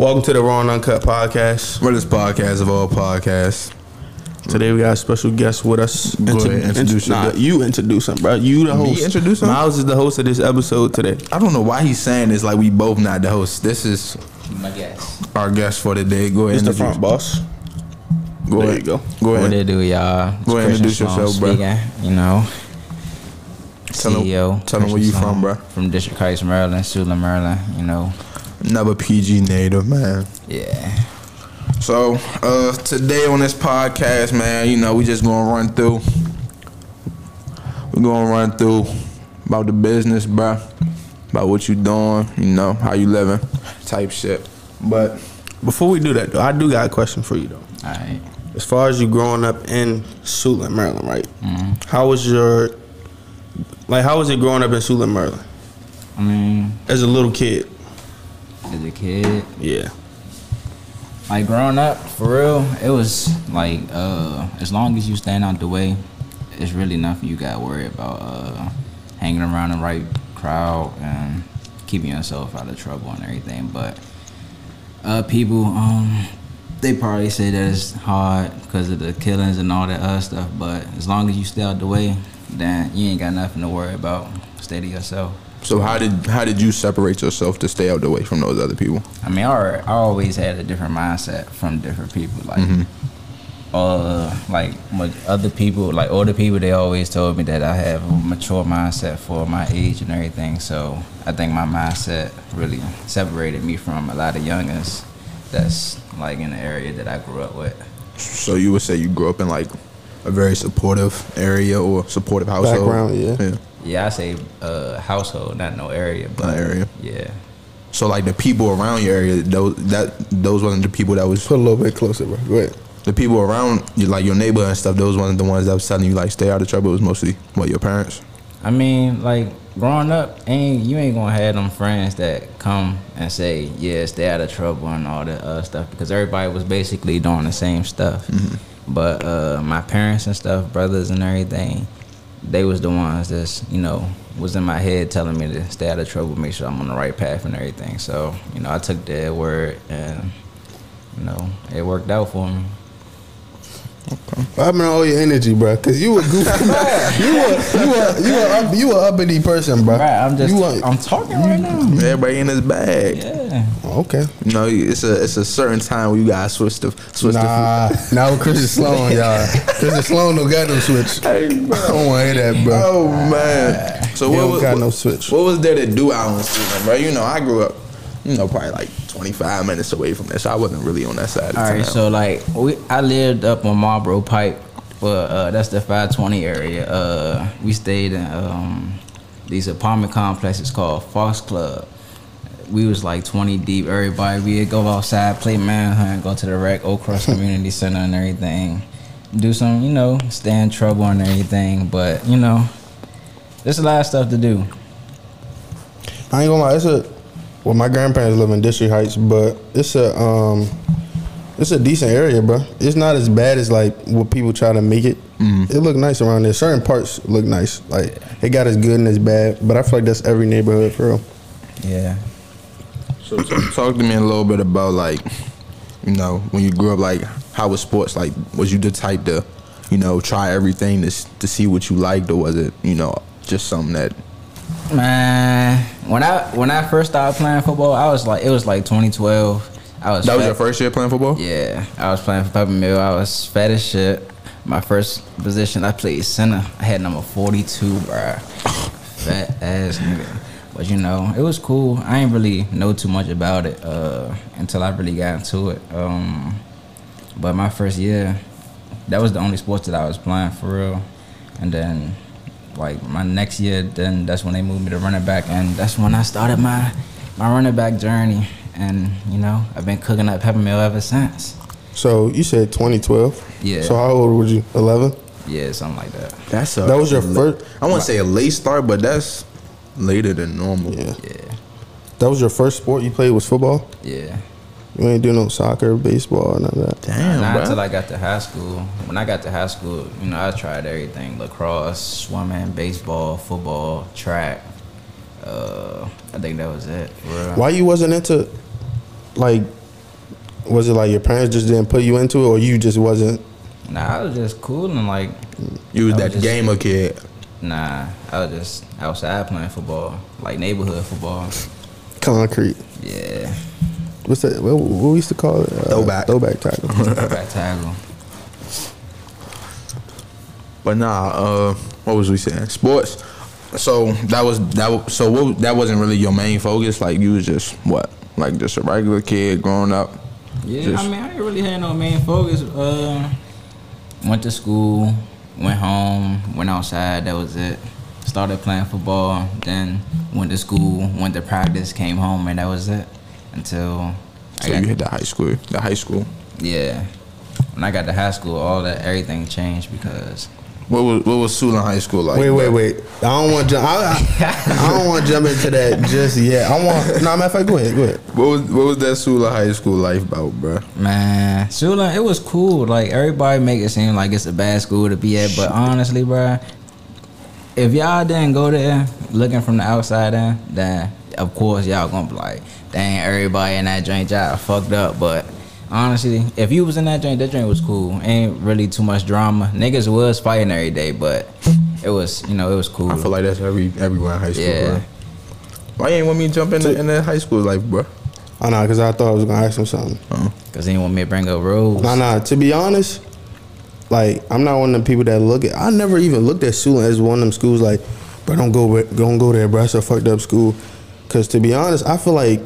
Welcome to the Raw and UnKut podcast. Realest podcast of all podcasts. Today we got a special guest with us. Go ahead, introduce nah, you introduce him, bro. You the Me host. introduce him? Miles is the host of this episode today. I don't know why he's saying this like we both not the host. This is My guess. our guest for the day. Go ahead. He's the introduce- front boss. Go There ahead. you go. Go What ahead. they do, y'all? It's Go ahead, Christian introduce Sloan yourself, bro. speaking, You know, Tell 'em- CEO. tell 'em where Christian you from, Sloan, bro. From District Heights, Maryland, Suitland, Maryland. You know, Another PG native, man. yeah. So, uh, today on this podcast, man, you know, we just gonna run through. We're gonna run through about the business, bro. About what you doing, you know, how you living, type shit. But Before we do that, though, I do got a question for you, though. All right. As far as you growing up in Suitland, Maryland, right? Mm-hmm. How was your, like, how was it growing up in Suitland, Maryland? I mean, As a little kid? as a kid, Yeah. Like growing up, for real, it was like uh, as long as you stand out the way, it's really nothing you got to worry about. Uh, hanging around the right crowd and keeping yourself out of trouble and everything. But uh, people, um, they probably say that it's hard because of the killings and all that other stuff. But as long as you stay out the way, then you ain't got nothing to worry about. Stay to yourself. So how did how did you separate yourself to stay out the way from those other people? I mean, I, I always had a different mindset from different people. Like, uh, like other people, like older people, they always told me that I have a mature mindset for my age and everything. So I think my mindset really separated me from a lot of youngins that's like in the area that I grew up with. So you would say you grew up in like a very supportive area or supportive household? Background, yeah. Yeah. Yeah, I say uh, household, not no area, but Not area. Yeah. So like the people around your area, those that those wasn't the people that was Put a little bit closer, bro. Go ahead. the people around you, like your neighbor and stuff. Those wasn't the ones that was telling you like stay out of trouble. It was mostly what your parents. I mean, like growing up, ain't you ain't gonna have them friends that come and say, "Yeah, stay out of trouble" and all that other stuff because everybody was basically doing the same stuff. But uh, my parents and stuff, brothers and everything, they was the ones that's you know was in my head telling me to stay out of trouble, make sure I'm on the right path and everything. So you know, I took their word and you know it worked out for me. What happened to all your energy, bro? Cause you a goofy, you a you a you a up, you a uppity person, bro. Right, I'm just you a, I'm talking right now. Everybody in his bag. Yeah. okay. You know, it's a it's a certain time where you gotta switch the switch Nah, now with Christian Sloan, y'all. Christian Sloan don't got no switch. I don't want to hear that, bro. Oh man. So He what don't was got what, no switch. what was there to do out in Cleveland, bro? You know, I grew up, you know, probably like 25 minutes away from there, so I wasn't really on that side. Of All right, town. so like we, I lived up on Marlboro Pike, but uh, that's the 520 area. Uh, we stayed in um, these apartment complexes called Fox Club. We was like 20 deep. Everybody, we'd go outside, play manhunt, go to the rec, Oakcrest Community Center, and everything. Do some, you know, stay in trouble and everything. But you know, there's a lot of stuff to do. I ain't gonna lie. It's a well, my grandparents live in District Heights, but it's a um, it's a decent area, bro. It's not as bad as like what people try to make it. It look nice around there. Certain parts look nice. Like it got as good and as bad, but I feel like that's every neighborhood for real. Yeah. So t- talk to me a little bit about like, you know, when you grew up, like how was sports? Like, was you the type to, you know, try everything to to see what you liked, or was it, you know, just something that? Man, when I when I first started playing football, I was like, it was like 2012. I was That was your first year playing football. Yeah, I was playing for Pepper Mill. I was fat as shit. My first position, I played center. I had number 42, bruh. Fat ass nigga. But you know, it was cool. I ain't really know too much about it uh, until I really got into it. Um, but my first year, that was the only sports that I was playing for real. And then, like my next year, then that's when they moved me to running back, and that's when I started my my running back journey. And you know, I've been cooking up peppermill ever since. So you said 2012. Yeah. So how old were you? 11. Yeah, something like that. That's a That was your first- I want to say a late start, but that's later than normal. Yeah. Yeah, That was your first sport you played was football. yeah. You ain't do no soccer, baseball, none of that. Damn, Not bro. until I got to high school. When I got to high school, you know, I tried everything: lacrosse, swimming, baseball, football, track. Uh, I think that was it. For. Why you wasn't into, like, was it like your parents just didn't put you into it, or you just wasn't? Nah, I was just cool and like, you was I that just- gamer kid. nah, I was just outside playing football, like neighborhood football. Concrete. Yeah, What's that? What, what we used to call it? Uh, Throwback. Throwback tackle. back tackle. But nah, uh, what was we saying? Sports. So that was that. Was, so what, that wasn't really your main focus. Like you was just what, like just a regular kid growing up. Yeah, Just- I mean, I didn't really have no main focus. Uh, went to school, went home, went outside. That was it. Started playing football, then went to school, went to practice, came home, and that was it. Until I So got, you hit the high school. The high school. yeah. When I got to high school, all that everything changed because What was what was Suitland High School like? Wait, wait, wait. I don't want to. I, I, I don't want to jump into that just yet. I want. No, matter of fact, go ahead. Go ahead. What was what was that Suitland High School life about, bro? Man, Suitland, it was cool. Like everybody make it seem like it's a bad school to be at, but honestly, bruh, if y'all didn't go there looking from the outside in, then of course y'all gonna be like, dang, everybody in that joint y'all fucked up. But honestly, if you was in that joint, that joint was cool. Ain't really too much drama. Niggas was fighting every day, but it was, you know, it was cool. I feel like that's every everywhere in high school, Yeah. bro. Why you ain't want me to jump in the, in that high school life, bro? I know, cause I thought I was gonna ask him something. Cause he didn't want me to bring up rules. Nah, nah. To be honest, like I'm not one of the people that look at. I never even looked at Suitland as one of them schools. Like, bro, don't go, don't go there, bro. That's a fucked up school. Cause to be honest, I feel like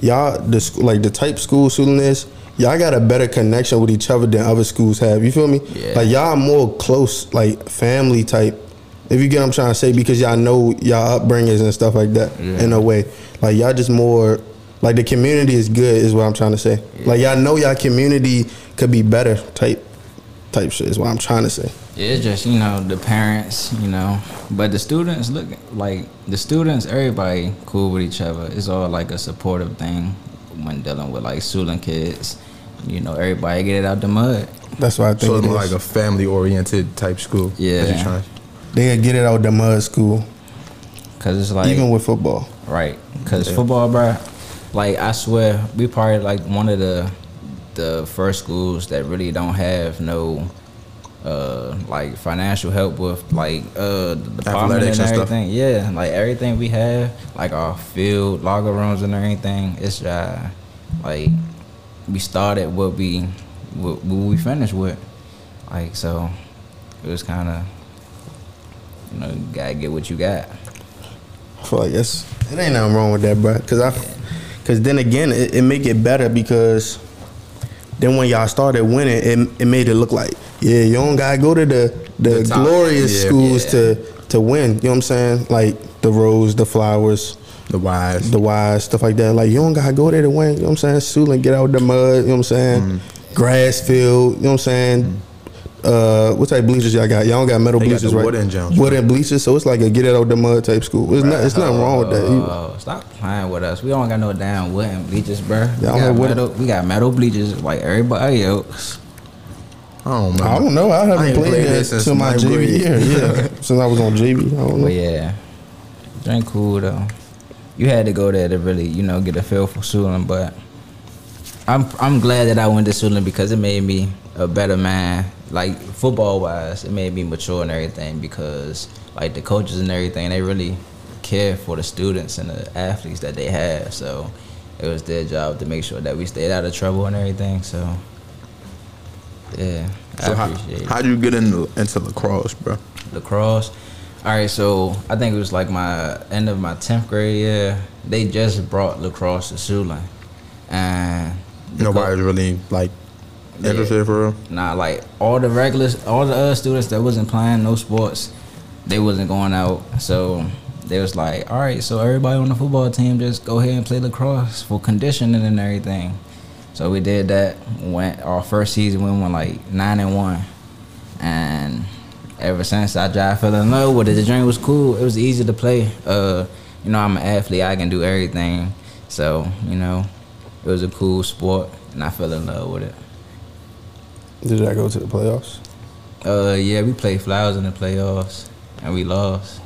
y'all the like the type school Suitland is. Y'all got a better connection with each other than other schools have. You feel me? Yeah. Like y'all more close, like family type. If you get what I'm trying to say, because y'all know y'all upbringings and stuff like that Yeah. in a way. Like y'all just more like the community is good is what I'm trying to say. Like y'all know y'all community could be better type type shit is what I'm trying to say. Yeah, it's just you know the parents, you know, but the students look like the students. Everybody cool with each other. It's all like a supportive thing when dealing with like Suitland kids. You know, everybody get it out the mud. That's why I think So it it's is. like a family oriented type school. Yeah. That you trying- they get it out the mud school, Cause it's like even with football. right. Cause football, bro. Like I swear, we probably like one of the the first schools that really don't have no uh like financial help with like uh the department Athletics and stuff. everything. Yeah, like everything we have, like our field, locker rooms and everything. It's uh like we started what we what, what we finished with. Like so, it was kind of you know you gotta get what you got. I feel like it ain't nothing wrong with that, bro. Cause I, cause then again, it, it make it better because then when y'all started winning, it, it made it look like yeah, you don't gotta go to the the, The glorious Yeah. schools Yeah. to to win. You know what I'm saying? Like the Rose, the Flowers, The wise. the Wise, stuff like that. Like you don't gotta go there to win. You know what I'm saying? Suitland, get out of the mud. You know what I'm saying? Mm. Grass field. You know what I'm saying? Uh, what type of bleachers y'all got? Y'all don't got metal They got bleachers, the right? wooden Jones, Wooden bleachers. So it's like a get it out of the mud type school. It's not. It's nothing wrong with that. either. Oh, stop playing with us. We don't got no damn wooden bleachers, bro. We Yeah, I don't got, metal, we got metal bleachers like everybody else. I don't know. I don't know. I haven't I played, played that this since since my ninth JV year. Yeah, since I was on JV. I don't know. But yeah, drink cool though. You had to go there to really, you know, get a feel for Suitland. But I'm I'm glad that I went to Suitland because it made me a better man. Like football wise, it made me mature and everything because like the coaches and everything, they really care for the students and the athletes that they have. So it was their job to make sure that we stayed out of trouble and everything. So yeah, I So how, appreciate it how'd you get into into lacrosse, bro? lacrosse. All right, so I think it was like my end of my tenth grade year. They just brought lacrosse to Suitland, and Nobody's really like Yeah. interested for real. nah, like all the regulars, all the other students that wasn't playing no sports, they wasn't going out. So they was like, all right, so everybody on the football team just go ahead and play lacrosse for conditioning and everything. So we did that. Went our first season, we went like nine and one, and ever since I just fell in love with it. The joint was cool. It was easy to play. Uh, you know, I'm an athlete. I can do everything. So you know, it was a cool sport, and I fell in love with it. Did I go to the playoffs? Uh, yeah, we played Flowers in the playoffs, and we lost.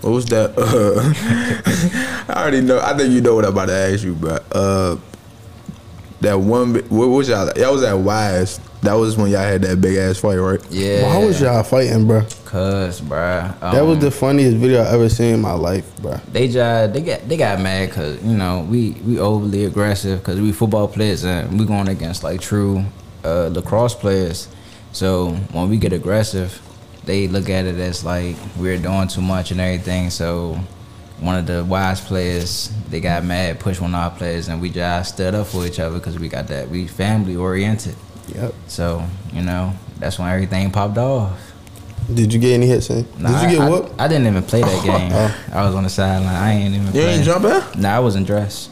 What was that? Uh, I already know. I think you know what I'm about to ask you, but uh, that one. bi- What was y'all? Y'all was at Wise. That was when y'all had that big ass fight, right? Yeah. Why was y'all fighting, bro? Cause, bruh. that was um, the funniest video I ever seen in my life, bro. they just they got they got mad because you know we we overly aggressive because we football players and we going against like true uh, lacrosse players. So when we get aggressive, they look at it as like we're doing too much and everything. So one of the wise players they got mad, pushed one of our players, and we just stood up for each other because we got that we family oriented. Yep. So you know that's when everything popped off. Did you get any hits in? Nah, Did you get I, I- whooped? I, didn't even play that game. Oh. I was on the sideline. I ain't even. You play. ain't jump in? Nah, I wasn't dressed.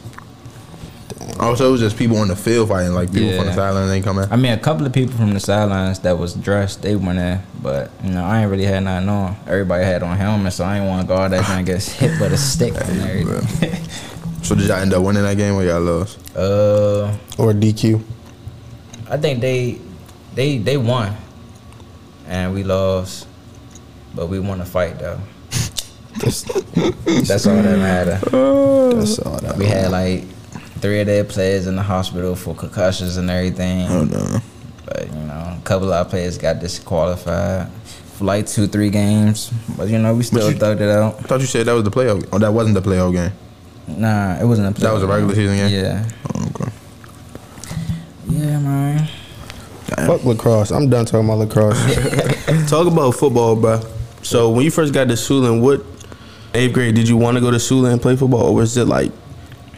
Oh, so it was just people on the field fighting, like people from the sideline ain't come in. I mean, a couple of people from the sidelines that was dressed, they went in, but you know, I ain't really had nothing on. Everybody had on helmets, so I ain't want to guard that and get hit with a stick and everything. So did y'all end up winning that game or y'all lost? uh, Or DQ? I think they, they, they won, and we lost, but we won the fight though. That's, That's all that matter. that's all that. We had like three of their players in the hospital for concussions and everything. Oh no. But you know, a couple of our players got disqualified for like two, three games. But you know, we still you- thugged it out. I thought you said that was the playoff. Oh, that wasn't the playoff game. Nah, it wasn't a playoff. That was a regular season game? Yeah, Oh, okay. Yeah, man. Fuck lacrosse. I'm done talking about lacrosse. Talk about football, bro. So when you first got to Suitland, what eighth grade did you want to go to Suitland and play football, or was it like,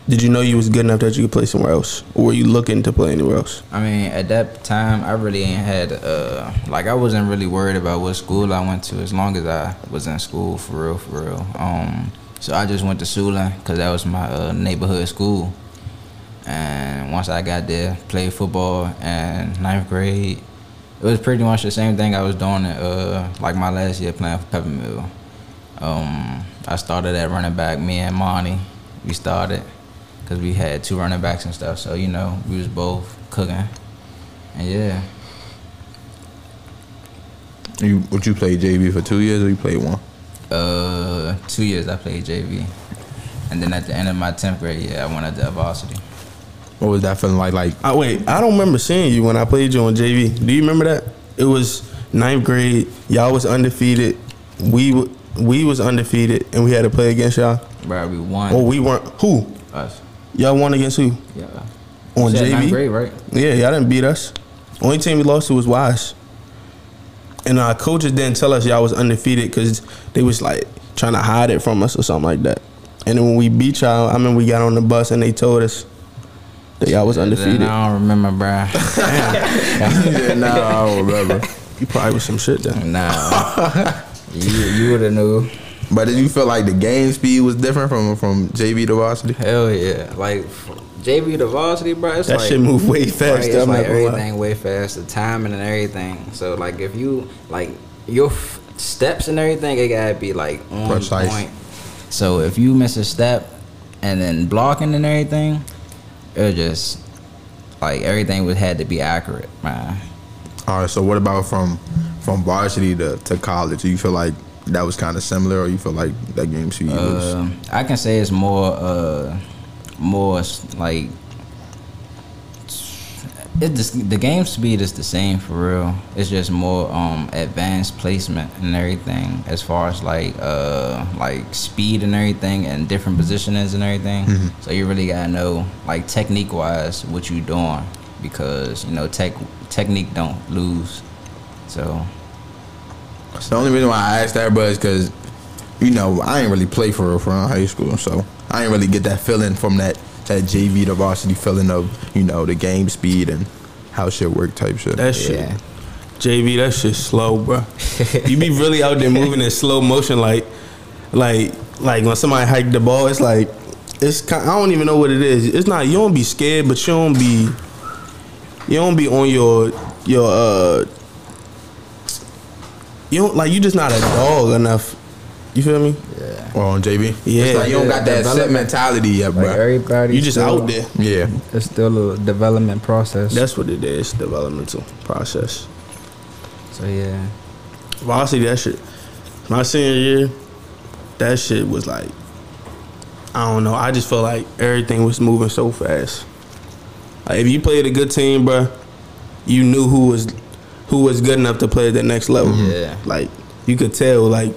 did you know you was good enough that you could play somewhere else, or were you looking to play anywhere else? I mean, at that time, I really ain't had uh like I wasn't really worried about what school I went to as long as I was in school for real, for real. Um, so I just went to Sulin because that was my uh, neighborhood school. And once I got there, played football and ninth grade. It was pretty much the same thing I was doing uh like my last year playing for Peppermill. Um, I started at running back. Me and Monty, we started because we had two running backs and stuff. So you know, we was both cooking, and yeah, You what you played JV for two years or you played one? uh, two years I played JV, and then at the end of my tenth grade year, I went at the varsity. What was that feeling like? Like I, wait, I don't remember seeing you when I played you on JV. Do you remember that? It was ninth grade. Y'all was undefeated. We w- we was undefeated, and we had to play against y'all. Bro, we won. Oh, we weren't. Who? us. Y'all won against who? Yeah. On JV. grade, right? Yeah, y'all didn't beat us. Only team we lost to was Wise. And our coaches didn't tell us y'all was undefeated because they was like trying to hide it from us or something like that. And then when we beat y'all, I mean, we got on the bus and they told us that y'all was undefeated. I don't remember, bro. yeah, nah, I don't remember. You probably was some shit then. nah. you you would have knew. But did you feel like the game speed was different from from JV to varsity? Hell yeah. Like f- JV to varsity, bro. It's That like, shit moved way Right, faster. it's I'm like not lie. everything way faster, timing and everything. So like if you like your f- steps and everything, it gotta be like on Precise. point. So if you miss a step and then blocking and everything, it was just like everything was had to be accurate, man. All right. So what about from from varsity to, to college? Do you feel like that was kind of similar, or you feel like that game speed was? Uh, I can say it's more, uh, more like it just the game speed is the same for real. It's just more um advanced placement and everything as far as like uh like speed and everything and different positionings and everything. So you really gotta know like technique wise what you doing because you know tech technique don't lose. So So the only reason why I asked that, bro, is because you know I ain't really play for real for real high school, so I ain't really get that feeling from that that JV to varsity feeling of you know the game speed and how shit work type shit. That shit. yeah. JV, that shit slow, bro. you be really out there moving in slow motion, like, like, like when somebody hiked the ball. It's like, it's. Kind, I don't even know what it is. It's not. You don't be scared, but you don't be. You don't be on your your uh. you don't like you just not a dog enough. You feel me? Yeah. Or on JV. Yeah. It's like you don't got that set mentality yet, Like bro. everybody. You just still- out there. Yeah. It's still a development process. That's what it is. Developmental process. so yeah. Varsity, that shit. My senior year, that shit was like, I don't know. I just felt like everything was moving so fast. Like if you played a good team, bro, you knew who was who was good enough to play at the next level. Yeah. Like you could tell, like d-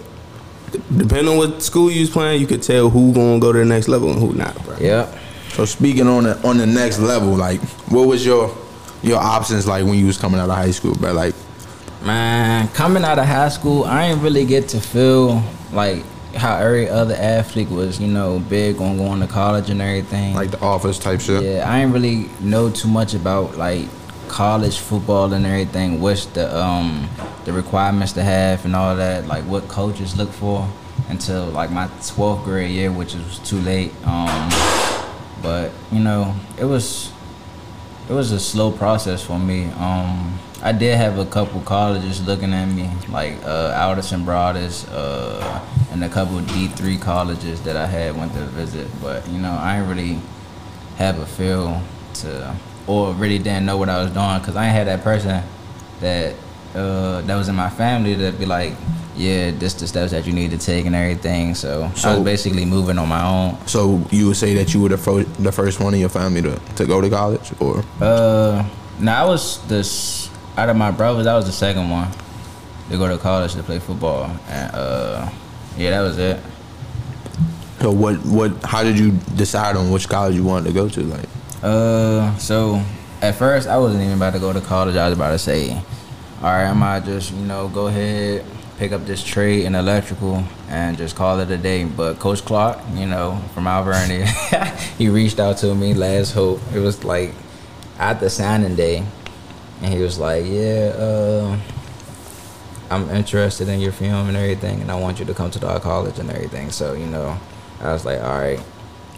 depending on what school you was playing, you could tell who gonna go to the next level and who not, bro. Yep. So speaking on the on the next level, like what was your your options like when you was coming out of high school, bro? Like Man, coming out of high school, I ain't really get to feel like how every other athlete was, you know, big on going to college and everything. like the office type shit. Yeah, I ain't really know too much about like college football and everything. What's the um the requirements to have and all that, like what coaches look for until like my twelfth grade year, which was too late. Um, but you know, it was it was a slow process for me. Um, I did have a couple colleges looking at me, like uh, Alderson Broaddus, uh, and a couple D three colleges that I had went to visit. But you know, I ain't really have a feel to, or really didn't know what I was doing, cause I ain't had that person that uh, that was in my family that be like, yeah, this the steps that you need to take and everything. So, I was basically moving on my own. So you would say that you were the first the first one in your family to, to go to college, or Uh, now I was this out of my brothers. I was the second one to go to college to play football, and uh, yeah, that was it. so what what how did you decide on which college you wanted to go to? Like Uh, so at first I wasn't even about to go to college. I was about to say, all right, I might just you know go ahead pick up this trade in electrical and just call it a day. But Coach Clark, you know, from Alvernia, he reached out to me last hope. It was like at the signing day, and he was like, yeah, uh, I'm interested in your film and everything, and I want you to come to our college and everything. So you know, I was like, all right.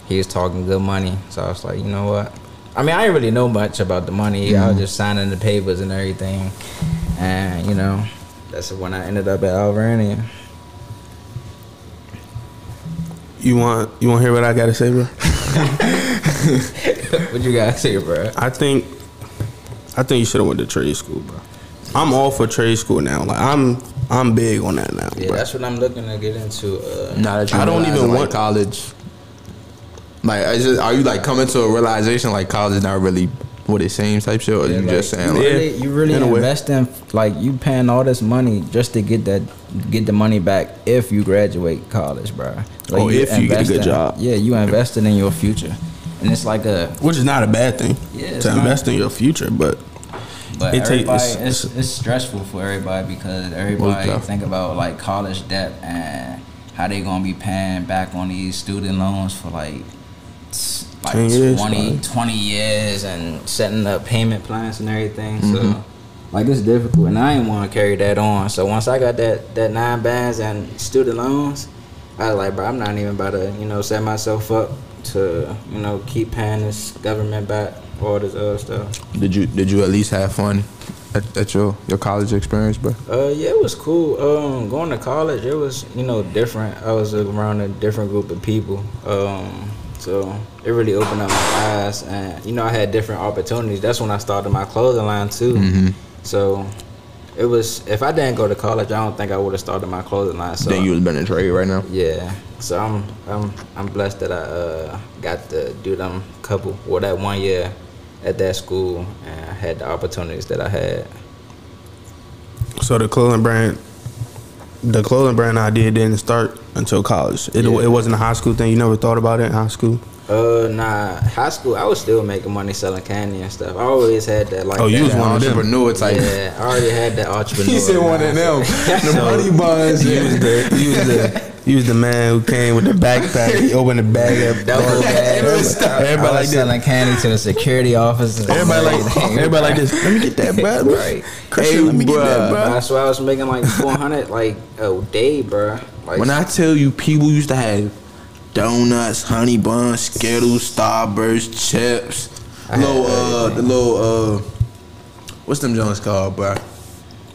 He was talking good money, so I was like, you know what? I mean, I didn't really know much about the money. I was just signing the papers and everything, and you know, that's when I ended up at Alvernia. You want you want to hear what I gotta say, bro? what you gotta say, bro? I think I think you should have went to trade school, bro. I'm all for trade school now. Like I'm I'm big on that now, Yeah, bro. that's what I'm looking to get into. Uh, now that you I don't realizing, even like, want- college. Like, are you like coming to a realization like college is not really what it seems type shit, or Yeah, you like, just saying you like, really, you really in a way. investing like you paying all this money just to get that get the money back if you graduate college, bro. Like, Oh, if you get a good investing- job. Yeah, you invested in your future, and it's like a Which is not a bad thing Yeah, to not. invest in your future, but But It take- everybody, it's- it's, it's stressful for everybody because everybody think about like college debt and how they gonna be paying back on these student loans for like like 10 years, 20, 20 years and setting up payment plans and everything. Mm-hmm. So like it's difficult, and I didn't want to carry that on. So once I got that that nine bands and student loans, I was like, bro, I'm not even about to you know set myself up to you know keep paying this government back all this other stuff. did you did you at least have fun at, at your your college experience, bro? Uh, yeah, it was cool. Um, going to college, it was you know different. I was around a different group of people. Um, so it really opened up my eyes, and you know I had different opportunities. That's when I started my clothing line too. Mm-hmm. So it was. If I didn't go to college, I don't think I would have started my clothing line. So then you was been in trade right now. yeah. So I'm I'm I'm blessed that I uh, got to do them couple or that one year at that school and I had the opportunities that I had. so the clothing brand the clothing brand idea didn't start until college. It, Yeah. it wasn't a high school thing. You never thought about it in high school. Uh, nah. High school, I was still making money selling candy and stuff. I always had that like. Oh, you that, was one of them. entrepreneur type. Yeah, I already had that entrepreneur. He said one of them. mindset. The money buns. You was the you was the you was the man who came with the backpack. He opened the bag up. Double bag. Everybody, I was like this. selling candy to the security officers. Everybody like everything. everybody like this. Let me get that, bro. Right. Christian, Hey, let me get that, bro. That's why I was making like four hundred like a day, bro. Like When I tell you, people used to have donuts, honey buns, Skittles, Starburst, chips, I little uh, the little uh, what's them Jones called, bro?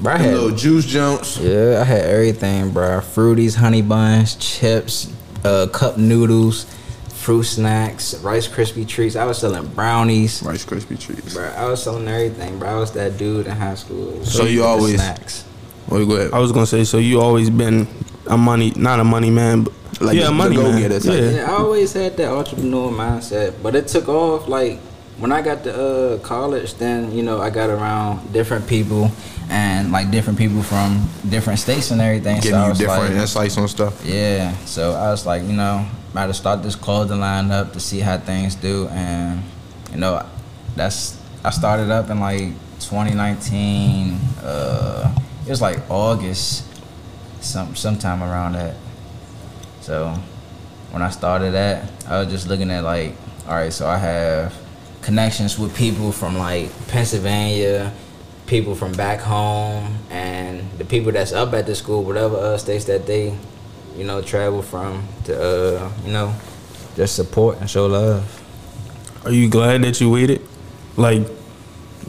Bro, I had little juice jumps. Yeah, I had everything, bro. Fruities, honey buns, chips, uh, cup noodles, fruit snacks, Rice Krispie treats. I was selling brownies, Rice Krispie treats. bro. I was selling everything, bro. I was that dude in high school. So you always- snacks. Well, go ahead. I was gonna say, so you always been a money, not a money man, but Like yeah, the- a the money man. go-getter type. Yeah. Yeah, I always had that entrepreneur mindset, but it took off like when I got to uh, college. Then you know I got around different people and like different people from different states and everything. so Giving you different like, insights on stuff. Yeah, so I was like, you know, I about to start this clothing line up to see how things do, and you know, that's I started up in like 2019. Uh, it was like August, some sometime around that. So when I started that, I was just looking at like, all right, so I have connections with people from like Pennsylvania, people from back home, and the people that's up at the school, whatever uh, states that they, you know, travel from to, uh, you know, just support and show love. Are you glad that you waited? Like,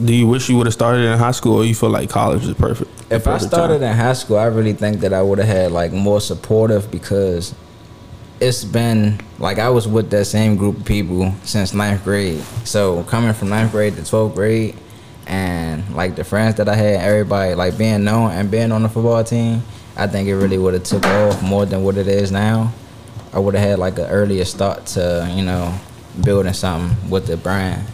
do you wish you would have started in high school, or you feel like college is perfect? If I started time? in high school, I really think that I would have had like more supportive because it's been like I was with that same group of people since ninth grade. So coming from ninth grade to twelfth grade, and like the friends that I had, everybody like being known and being on the football team, I think it really would have took off more than what it is now. I would have had like an earlier start to you know building something with the brand.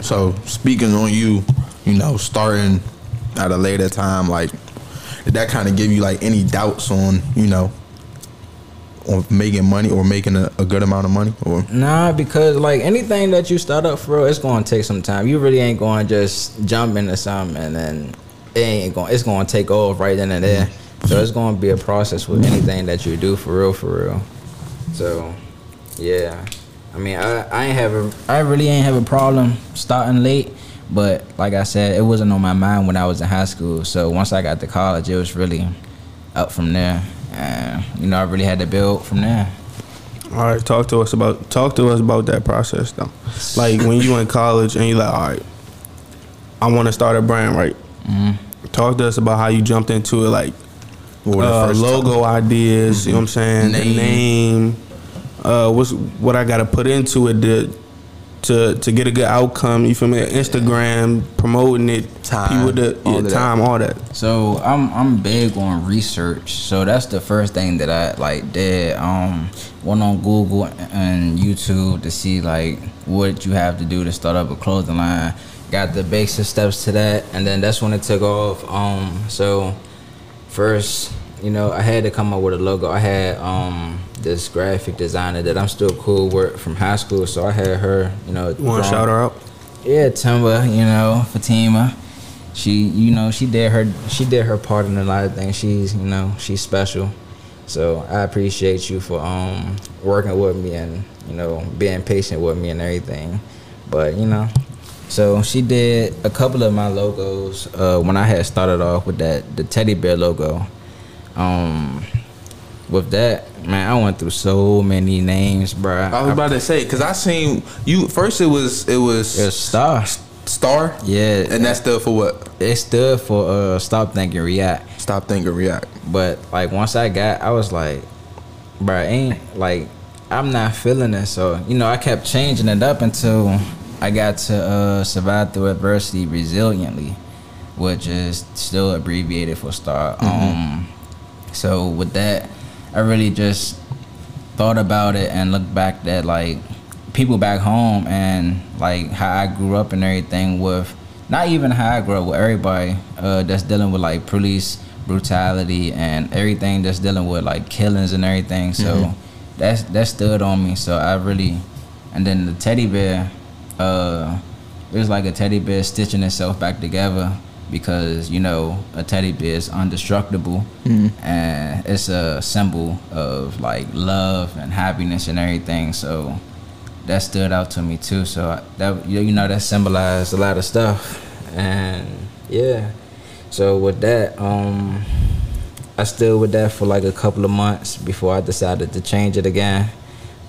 So speaking on you, you know, starting at a later time, like did that kind of give you like any doubts on, you know, on making money or making a, a good amount of money? Or Nah, because like anything that you start up for, it's gonna take some time. You really ain't gonna just jump into something and then it ain't going. It's gonna take off right then and there. So it's gonna be a process with anything that you do for real, for real. So, yeah. I mean, I I ain't have a I really ain't have a problem starting late, but like I said, it wasn't on my mind when I was in high school. So once I got to college, it was really up from there, and you know I really had to build from there. All right, talk to us about talk to us about that process though. Like when you in college and you like, all right, I want to start a brand, right? Mm-hmm. Talk to us about how you jumped into it, like what were the uh, first logo ideas. You know what I'm saying? Name. The name. Uh, what's what I got to put into it to to to get a good outcome? You feel me? Instagram promoting it, Time, people to all yeah, of that. time, all that. So I'm I'm big on research. So that's the first thing that I like did. Um, went on Google and YouTube to see like what you have to do to start up a clothing line. Got the basic steps to that, and then that's when it took off. Um, so first, you know, I had to come up with a logo. I had um this graphic designer that I'm still cool with from high school, so I had her, you know, You want to shout her out? yeah, Timba, you know, Fatima. She, you know, she did her she did her part in a lot of things. She's, you know, she's special. So I appreciate you for um working with me and, you know, being patient with me and everything. But, you know, so she did a couple of my logos uh, when I had started off with that the teddy bear logo. Um with that, man, I went through so many names, bro. I was about to say because I seen you first. It was it was It was Star. Star. Yeah. and that stood for what? it stood for uh stop thinking react Stop, think, and react. but like once i got i was like bruh, ain't like i'm not feeling it so you know i kept changing it up until i got to uh survive through adversity resiliently which is still abbreviated for star um so with that i really just thought about it and looked back at like people back home and like how I grew up and everything with not even how I grew up with everybody uh, that's dealing with like police brutality and everything that's dealing with like killings and everything. So that's that stood on me. So I really and then the teddy bear, uh, it was like a teddy bear stitching itself back together because you know a teddy bear is indestructible and it's a symbol of like love and happiness and everything. So that stood out to me too. So that you know that symbolized a lot of stuff, and yeah. So with that, um, I stood with that for like a couple of months before I decided to change it again.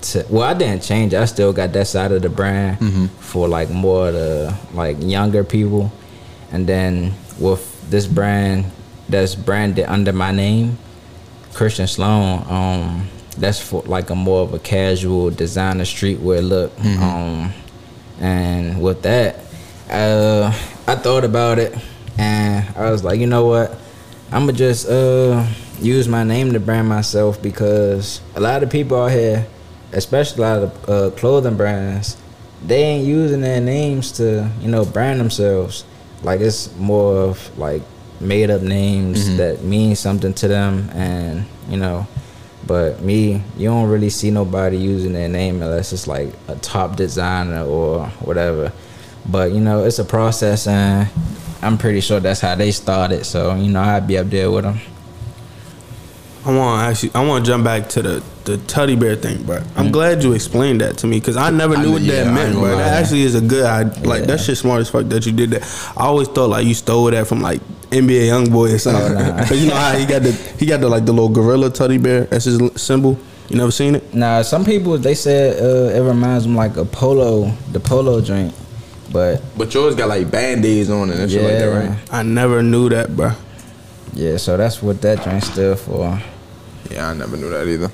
To, well, I didn't change it. I still got that side of the brand for like more of the like younger people, and then with this brand that's branded under my name, Christian Sloan. Um, that's for like a more of a casual designer streetwear look. Um, and with that, uh, I thought about it, and I was like, you know what, I'ma just uh use my name to brand myself because a lot of people out here, especially a lot of uh, clothing brands, they ain't using their names to you know brand themselves. Like it's more of like made up names mm-hmm. that mean something to them, and you know. But me, you don't really see nobody using their name unless it's like a top designer or whatever. But you know, it's a process, and I'm pretty sure that's how they started. So you know, I'd be up there with them. I want to actually, I want to jump back to the the teddy bear thing, bro. I'm glad you explained that to me because I never knew knew- what yeah, that meant, gonna bro. lie. That actually is a good, I like that shit smart as fuck that you did that. I always thought like you stole that from like NBA YoungBoy or something. Oh, nah. 'Cause you know how he got the he got the like the little gorilla teddy bear as his symbol. You never seen it? Nah. some people they said uh, it reminds them like a polo, the polo drink, but But yours got like band-aids on it and shit like that, right? I never knew that, bro. yeah. So that's what that drink stood for. Yeah, I never knew that either.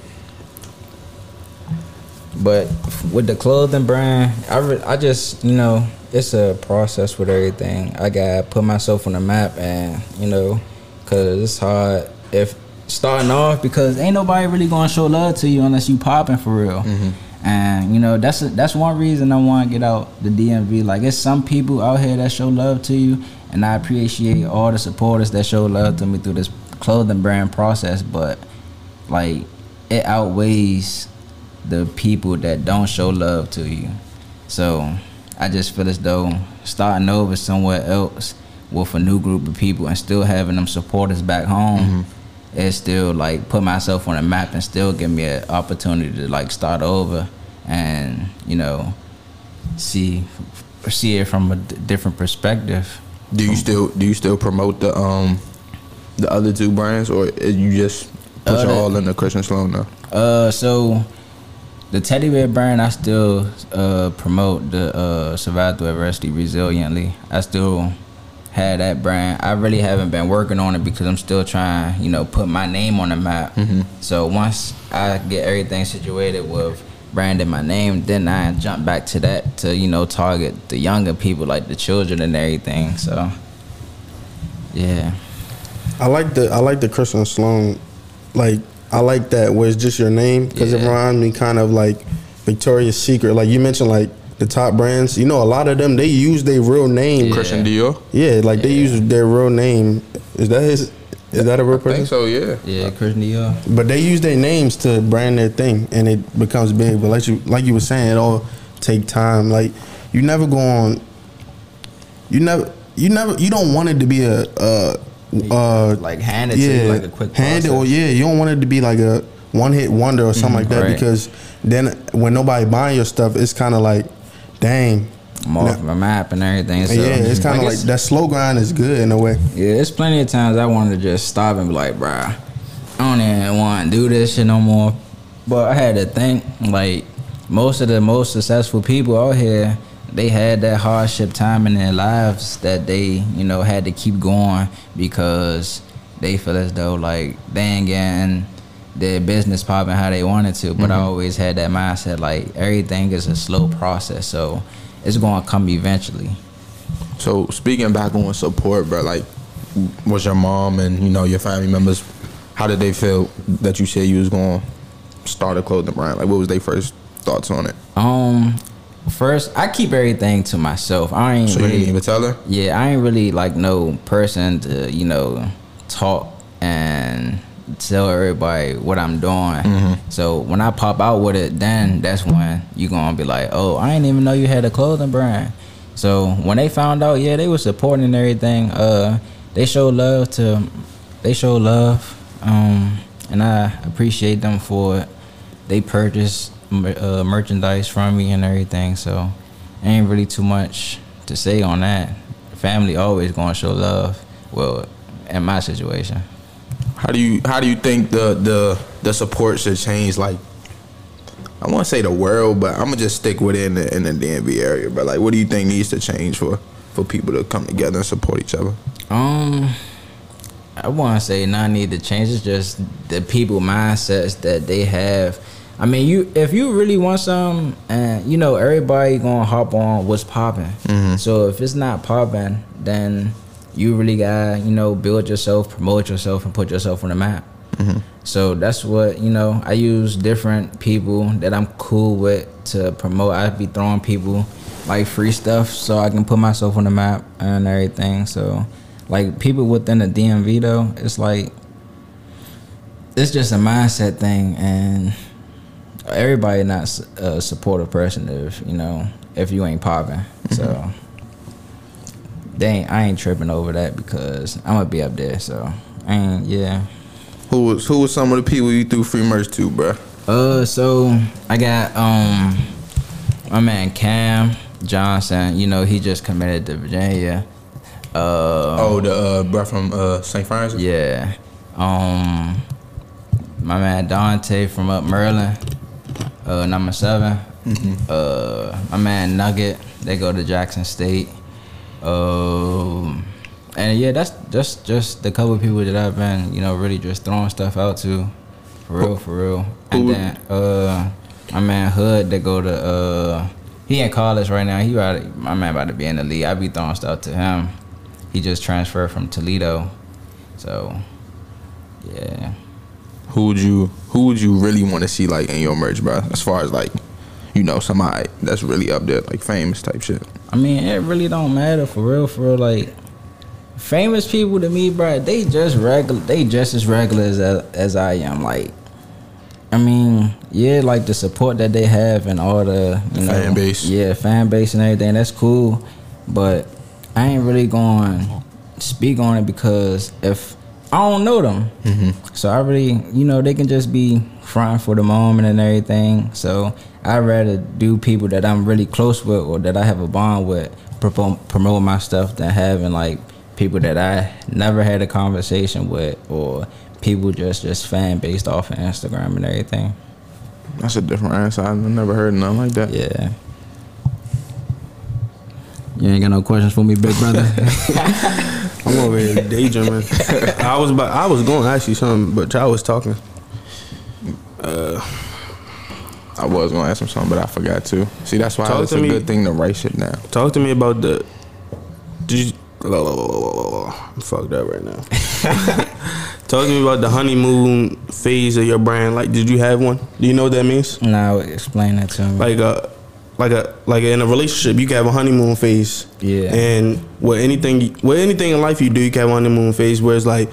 But with the clothing brand, I re- I just you know it's a process with everything. I got to put myself on the map, and you know, cause it's hard if starting off because ain't nobody really gonna show love to you unless you popping for real. Mm-hmm. And you know that's a, that's one reason I want to get out the DMV. Like it's some people out here that show love to you, and I appreciate all the supporters that show love to me through this clothing brand process. But like it outweighs the people that don't show love to you. So I just feel as though starting over somewhere else with a new group of people and still having them supporters back home, it still like put myself on a map and still give me an opportunity to like start over and you know see see it from a d- different perspective. Do you still do you still promote the um the other two brands or you just put Uh, it the- all in the Christian Sloan now? Uh, so the teddy bear brand, I still uh promote the uh survive through adversity resiliently. I still had that brand. I really haven't been working on it because I'm still trying, you know, put my name on the map. So once I get everything situated with branding my name, then I jump back to that to you know target the younger people like the children and everything. So yeah. I like the I like the Christian Sloan, like I like that where it's just your name because it reminds me kind of like Victoria's Secret. Like you mentioned, like the top brands. You know, a lot of them they use their real name. Yeah. Christian Dior? Yeah, like they use their real name. Is that his? Is that a real I person? I think so, yeah. Yeah, Christian Dior. But they use their names to brand their thing, and it becomes big. But like you, like you were saying, it all take time. Like you never go on. You never, you never, you don't want it to be a, uh, uh, Like hand it to you like a quick hand it, or yeah, you don't want it to be like a one hit wonder or something like that right. because then when nobody buying your stuff, it's kind of like, dang, I'm off my map and everything. So, yeah, it's kind of like that slow grind is good in a way. Yeah, it's plenty of times I wanted to just stop and be like, bruh, I don't even want to do this shit no more. But I had to think, like, most of the most successful people out here, they had that hardship time in their lives that they, you know, had to keep going because they feel as though, like, they ain't getting their business popping how they wanted to. But I always had that mindset, like, everything is a slow process. So it's going to come eventually. So speaking back on support, bro, like was your mom and you know your family members, how did they feel that you said you was going to start a clothing brand? Like what was their first thoughts on it? Um, first, I keep everything to myself. I ain't So you really, didn't even tell her? yeah, I ain't really like no person to you know talk and tell everybody what I'm doing. So when I pop out with it, then that's when you gonna be like, oh, I didn't even know you had a clothing brand. So when they found out, yeah, they were supporting and everything. Uh, they show love to, they show love, um, and I appreciate them for it. They purchased uh, merchandise from me and everything, so ain't really too much to say on that. Family always gonna show love. Well, in my situation. How do you how do you think the the the support should change? Like I want to say the world, but I'm gonna just stick with it in the in the DMV area. But like, what do you think needs to change for for people to come together and support each other? Um, I want to say not need to change. It's just the people mindsets that they have. I mean, you if you really want some, and you know everybody gonna hop on what's popping. Mm-hmm. So if it's not popping, then you really gotta you know build yourself, promote yourself, and put yourself on the map. Mm-hmm. So that's what you know. I use different people that I'm cool with to promote. I be throwing people like free stuff so I can put myself on the map and everything. So like people within the DMV though, it's like it's just a mindset thing, and everybody not a supportive person if you know if you ain't popping. So they ain't, I ain't tripping over that because I'm gonna be up there. So I ain't yeah. Who was who was some of the people you threw free merch to, bro? Uh, so I got um my man Cam Johnson. You know he just committed to Virginia. Uh, oh, the uh, bruh from uh, St. Francis. yeah. Um, my man Dante from up Merlin. Uh, number 7 Uh, my man Nugget. They go to Jackson State. Um, and yeah, that's just just the couple people that I've been, you know, really just throwing stuff out to, for real, for real. And then uh, my man Hood, they go to uh, he in college right now. He about my man about to be in the league. I be throwing stuff to him. He just transferred from Toledo, so yeah. Who would you Who would you really want to see like in your merch, bro? As far as like, you know, somebody that's really up there, like famous type shit. I mean, it really don't matter for real, for real. Like famous people to me, bro, they just regular. They just as regular as as I am. Like, I mean, yeah, like the support that they have and all the you know, Fan base. yeah, fan base and everything. That's cool, but I ain't really going to speak on it because if I don't know them, mm-hmm. so I really, you know, they can just be fronting for the moment and everything. So I'd rather do people that I'm really close with or that I have a bond with promote, promote my stuff than having like people that I never had a conversation with or people just just fan based off of Instagram and everything. That's a different answer. I've never heard nothing like that. Yeah. You ain't got no questions for me, big brother. I'm over here daydreaming. I was about, I was going to ask you something, but y'all was talking. Uh, I was gonna ask him something, but I forgot to. See, that's why Talk it's a me. good thing to write shit down. Talk to me about the. Did you, I'm fucked up right now. Talk to me about the honeymoon phase of your brand. Like, did you have one? Do you know what that means? now explain that to me. Like a, like a, like in a relationship, you can have a honeymoon phase. Yeah. And with anything, with anything in life you do, you can have a honeymoon phase where it's like,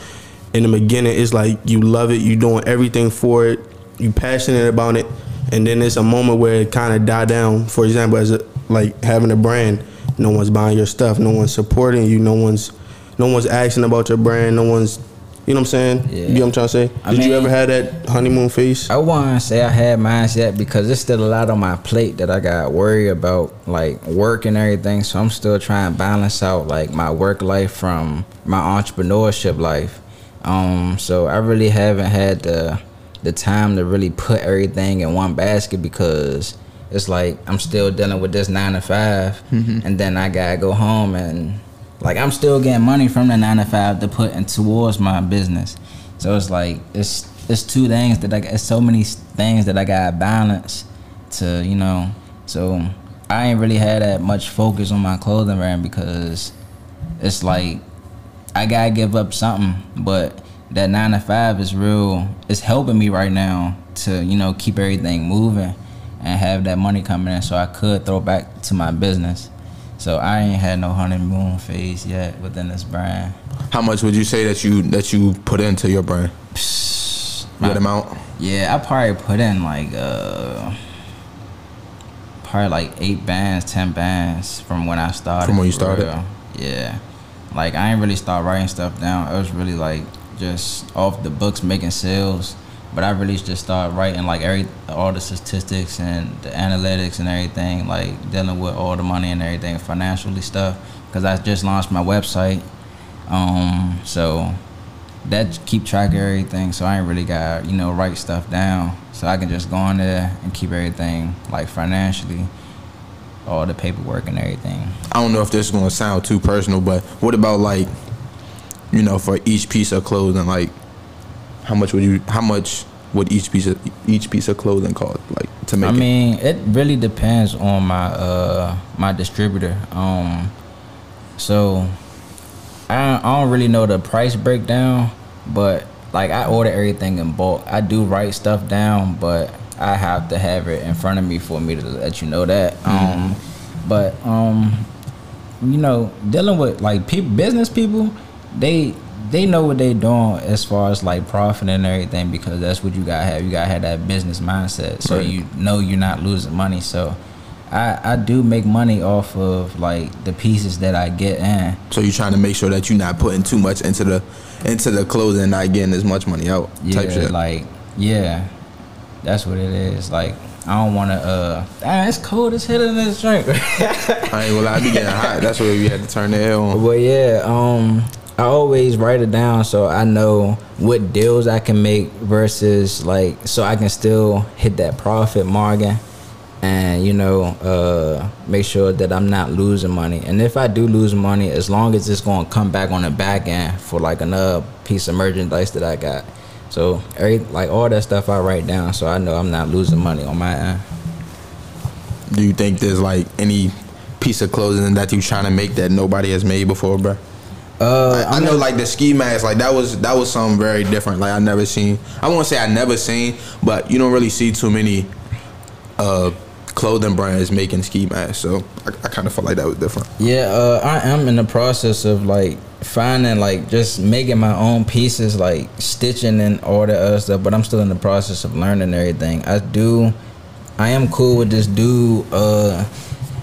in the beginning, it's like you love it, you're doing everything for it, you're passionate about it, and then there's a moment where it kind of die down. For example, as a, like having a brand, no one's buying your stuff, no one's supporting you, no one's, no one's asking about your brand, no one's, you know what I'm saying? Yeah. You know what I'm trying to say? Did I you ever have that honeymoon phase? I want to say I had mine yet because there's still a lot on my plate that I got worried about, like work and everything. So I'm still trying to balance out like my work life from my entrepreneurship life. Um, so I really haven't had the the time to really put everything in one basket because it's like I'm still dealing with this nine to 5 and then I gotta go home and like I'm still getting money from the nine to five to put in towards my business. So it's like it's it's two things that I it's so many things that I gotta balance to you know. So I ain't really had that much focus on my clothing brand because it's like I gotta give up something, but that nine to five is real. It's helping me right now to you know keep everything moving and have that money coming in, so I could throw back to my business. So I ain't had no honeymoon phase yet within this brand. How much would you say that you that you put into your brand? Good amount. Yeah, I probably put in like uh probably like eight bands, ten bands from when I started. From when you started? real. Yeah. Like I ain't really start writing stuff down. It was really like just off the books making sales. But I really just started writing like every all the statistics and the analytics and everything, like dealing with all the money and everything, financially stuff. Cause I just launched my website. Um, so that keep track of everything. So I ain't really got you know write stuff down. So I can just go on there and keep everything like financially, all the paperwork and everything. I don't know if this is gonna sound too personal, but what about like you know, for each piece of clothing, like how much would you? How much would each piece of each piece of clothing cost? Like to make I it? mean, it really depends on my uh my distributor. Um, so I I don't really know the price breakdown, but like I order everything in bulk. I do write stuff down, but I have to have it in front of me for me to let you know that. Um, but um, you know, dealing with like people, business people, they they know what they doing as far as like profit and everything because that's what you gotta have. You gotta have that business mindset, so Right. you know you're not losing money. So. I, I do make money off of like the pieces that I get in. so you're trying to make sure that you're not putting too much into the into the clothing, and not getting as much money out. Yeah, type shit. like yeah, that's what it is. Like I don't want to. uh ah, It's cold as hell in this drink. I ain't gonna I be getting hot. That's why we had to turn the air on. But yeah, um, I always write it down so I know what deals I can make versus like so I can still hit that profit margin and you know uh make sure that I'm not losing money. And if I do lose money, as long as it's to come back on the back end for like another piece of merchandise that I got. So every like all that stuff I write down so I know I'm not losing money on my end. Do you think there's like any piece of clothing that you're trying to make that nobody has made before, bro? Uh, I, I know like the ski mask, like that was that was something very different. Like I never seen. I won't say I never seen, but you don't really see too many uh clothing brands making ski masks. So I, I kind of felt like that was different. Yeah, uh, I am in the process of like finding like just making my own pieces, like stitching and all that other stuff. But I'm still in the process of learning everything. I do, I am cool with this dude, uh,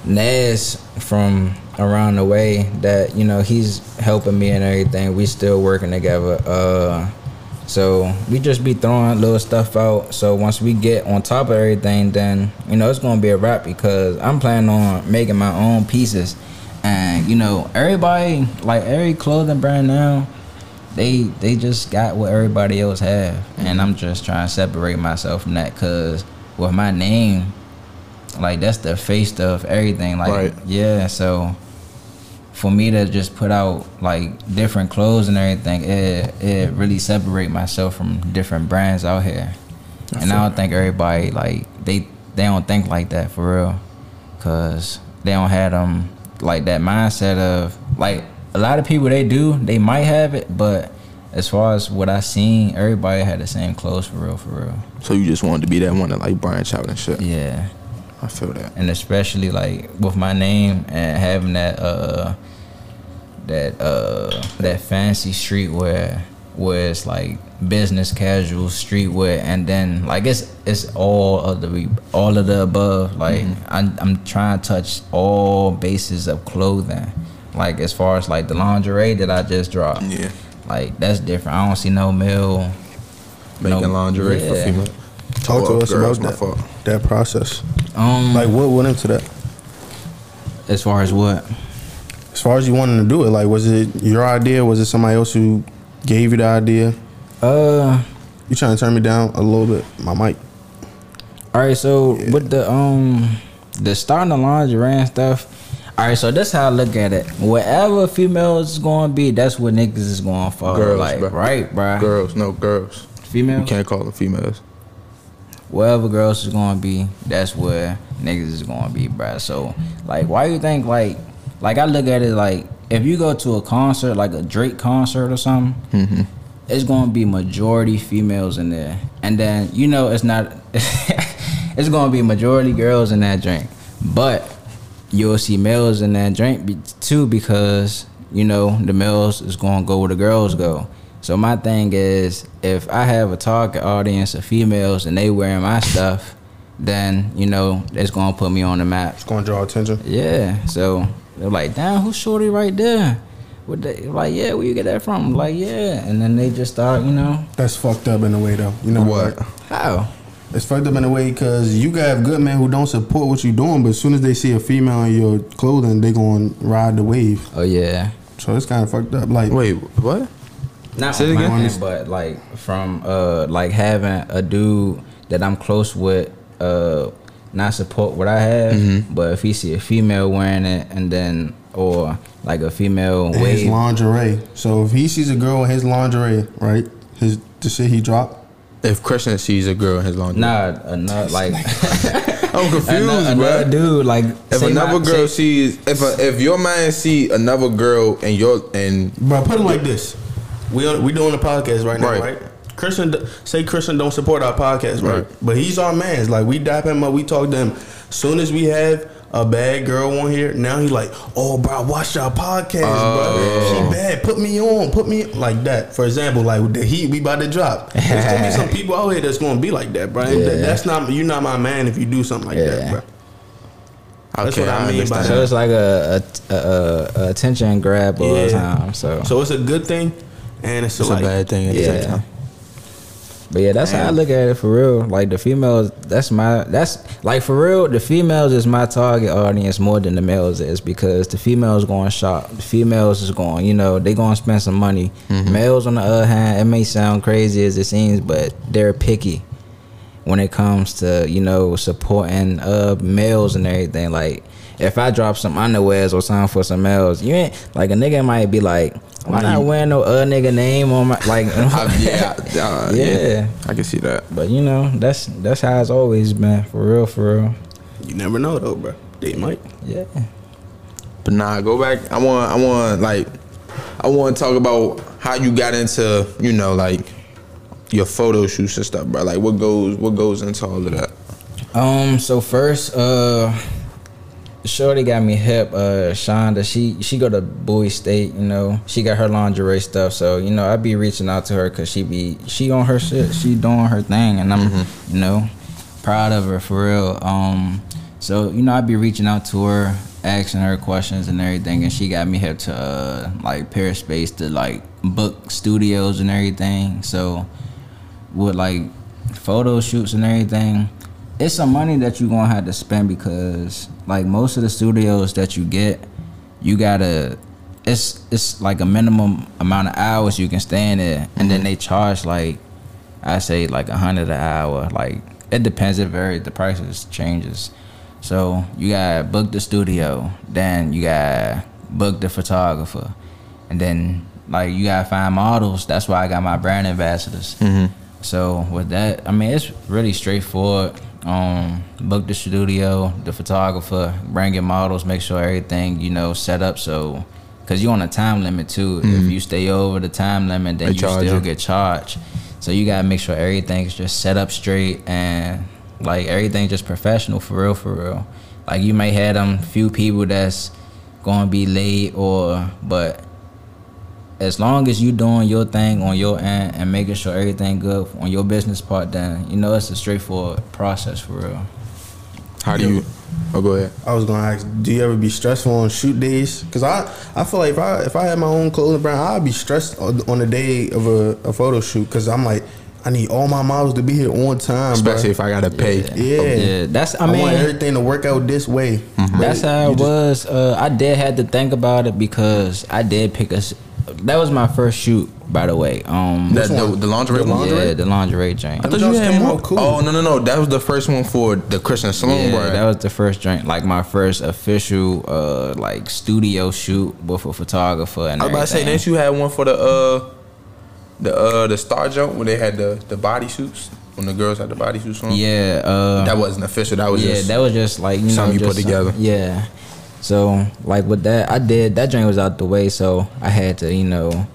Nas from around the way. That you know he's helping me and everything. We still working together. Uh, so we just be throwing little stuff out. So once we get on top of everything, then you know it's gonna be a wrap because I'm planning on making my own pieces. And you know everybody, like every clothing brand now, they they just got what everybody else have, and I'm just trying to separate myself from that. Cause with my name, like that's the face of everything. Like Right. yeah, so for me to just put out like different clothes and everything, it it really separate myself from different brands out here. and I don't think everybody like they they don't think like that for real, cause they don't have them like that mindset of like a lot of people they do they might have it, but as far as what I seen, everybody had the same clothes for real, for real. So you just wanted to be that one to like branch out and shit. Yeah I feel that. and especially like with my name and having that uh that uh that fancy streetwear where it's like business casual streetwear and then like it's it's all of the all of the above like I'm, I'm trying to touch all bases of clothing like as far as like the lingerie that I just dropped Yeah. like that's different I don't see no male Making No, lingerie for yeah. female. Talk to us girls, about that, that process. um Like, what went into that? as far as what As far as you wanting to do it, like, was it your idea? Was it somebody else who gave you the idea? uh You trying to turn me down a little bit? My mic. All right, so with the um the starting the lingerie and stuff. All right, so that's how I look at it. Whatever females is going to be, that's what niggas is going for. Girls, like bro. right, bro. Girls, no girls. Female. You can't call them females. Wherever girls is going to be, that's where niggas is going to be, bro. So like, why you think like like I look at it like if you go to a concert like a Drake concert or something, Mm-hmm. it's gonna be majority females in there, and then you know it's not. it's gonna be majority girls in that drink, but you'll see males in that drink too because you know the males is gonna go where the girls go. So my thing is, if I have a target audience of females and they wearing my stuff, then you know it's gonna put me on the map. It's going to draw attention. Yeah. So they're like, damn, who's shorty right there? What they like, yeah, where you get that from? Like, yeah. And then they just start, you know, That's fucked up in a way, though. You know What? like, how? It's fucked up in a way because you got good men who don't support what you're doing, but as soon as they see a female in your clothing, they going to ride the wave. Oh yeah. So it's kind of fucked up. Like, Wait, what? Not Say it on my again? end, but like from uh like having a dude that I'm close with uh not support what I have, Mm-hmm. but if he see a female wearing it and then or like a female And his lingerie. So if he sees a girl in his lingerie, right? His the shit he dropped. If Christian sees a girl in his laundry, Nah, another like I'm confused, another, bro. another dude like If another my- girl say- sees, if a, if your man see another girl and your and Bro, put it like this: we on, we doing a podcast right now, Right. right? Christian say Christian don't support our podcast, right? Right. But he's our man. It's like we dap him up, we talk to him. Soon as we have a bad girl on here, now he like, oh, bro, watch our podcast, bro. Oh. She bad. Put me on. Put me like that. For example, like the heat we about to drop. There's gonna be some people out here that's gonna be like that, bro. And that- that's not you're not my man if you do something like that, Yeah. bro. That's okay, what I mean by understand. So it's like a, a, a, a attention grab all the time. So, So it's a good thing, and it's, It's like a bad thing at the same yeah. time. But yeah, that's how I look at it for real. Like the females, that's my that's like for real. The females is my target audience more than the males is because the females going shop. The females is going, you know, they going to spend some money. Males on the other hand, it may sound crazy as it seems, but they're picky when it comes to you know supporting uh males and everything. Like if I drop some underwears or something for some else, you ain't like a nigga might be like, why not wearing no uh nigga name on my like? I, yeah, uh, yeah, Yeah. I can see that. But you know, that's that's how it's always been. For real, for real. you never know though, bro. They might. Yeah. But nah, go back. I want, I want, like, I want to talk about how you got into, you know, like your photo shoots and stuff, bro. Like, what goes, what goes into all of that? Um. So first, uh, Shorty got me hip. Uh, Shonda, she she go to Bowie State. You know, she got her lingerie stuff. So you know, I be reaching out to her because she be she on her shit. She doing her thing, and I'm you know proud of her for real. Um. So you know, I be reaching out to her, asking her questions and everything, and she got me hip to uh, like Peerspace to like book studios and everything. So with like photo shoots and everything, it's some money that you're gonna have to spend because like most of the studios that you get, you gotta it's it's like a minimum amount of hours you can stay in there and then mm-hmm. they charge like I say like a hundred an hour. Like it depends, it varies, the prices changes. So you gotta book the studio, then you gotta book the photographer, and then like you gotta find models. That's why I got my brand ambassadors. Mm-hmm. So with that, I mean it's really straightforward. Um, book the studio, the photographer, bring your models, make sure everything you know set up. So, cause you on a time limit too. If you stay over the time limit, then They you still you. get charged. So you gotta make sure everything's just set up straight and like everything just professional for real, for real. Like you may have them few people that's gonna be late or but as long as you doing your thing on your end and making sure everything good on your business part, then you know it's a straightforward process for real. How do you? Oh, go ahead. I was gonna ask, do you ever be stressful on shoot days? Cause I, I feel like if I if I had my own clothing brand, I'd be stressed on on the day of a, a photo shoot. Cause I'm like, I need all my models to be here on time, Especially bro. if I gotta pay. Yeah. Yeah, that's I I, mean want everything to work out this way. That's how you it just- was. Uh, I did had to think about it because I did pick a. s- That was my first shoot, by the way. Um, That, the, the lingerie The one. lingerie? yeah, the lingerie joint. I thought you joints had more. cool. Oh no no no! That was the first one for the Christian Sloan Yeah, brand. that was the first joint, like my first official, uh, like studio shoot with a photographer and I was about to say, everything. didn't you have one for the uh the uh the star jump when they had the the body suits when the girls had the body suits on? Yeah, uh, That wasn't official. That was yeah, just that was just like you something know, you put just together. some- yeah. So like with that, I did that joint was out the way, so I had to, you know.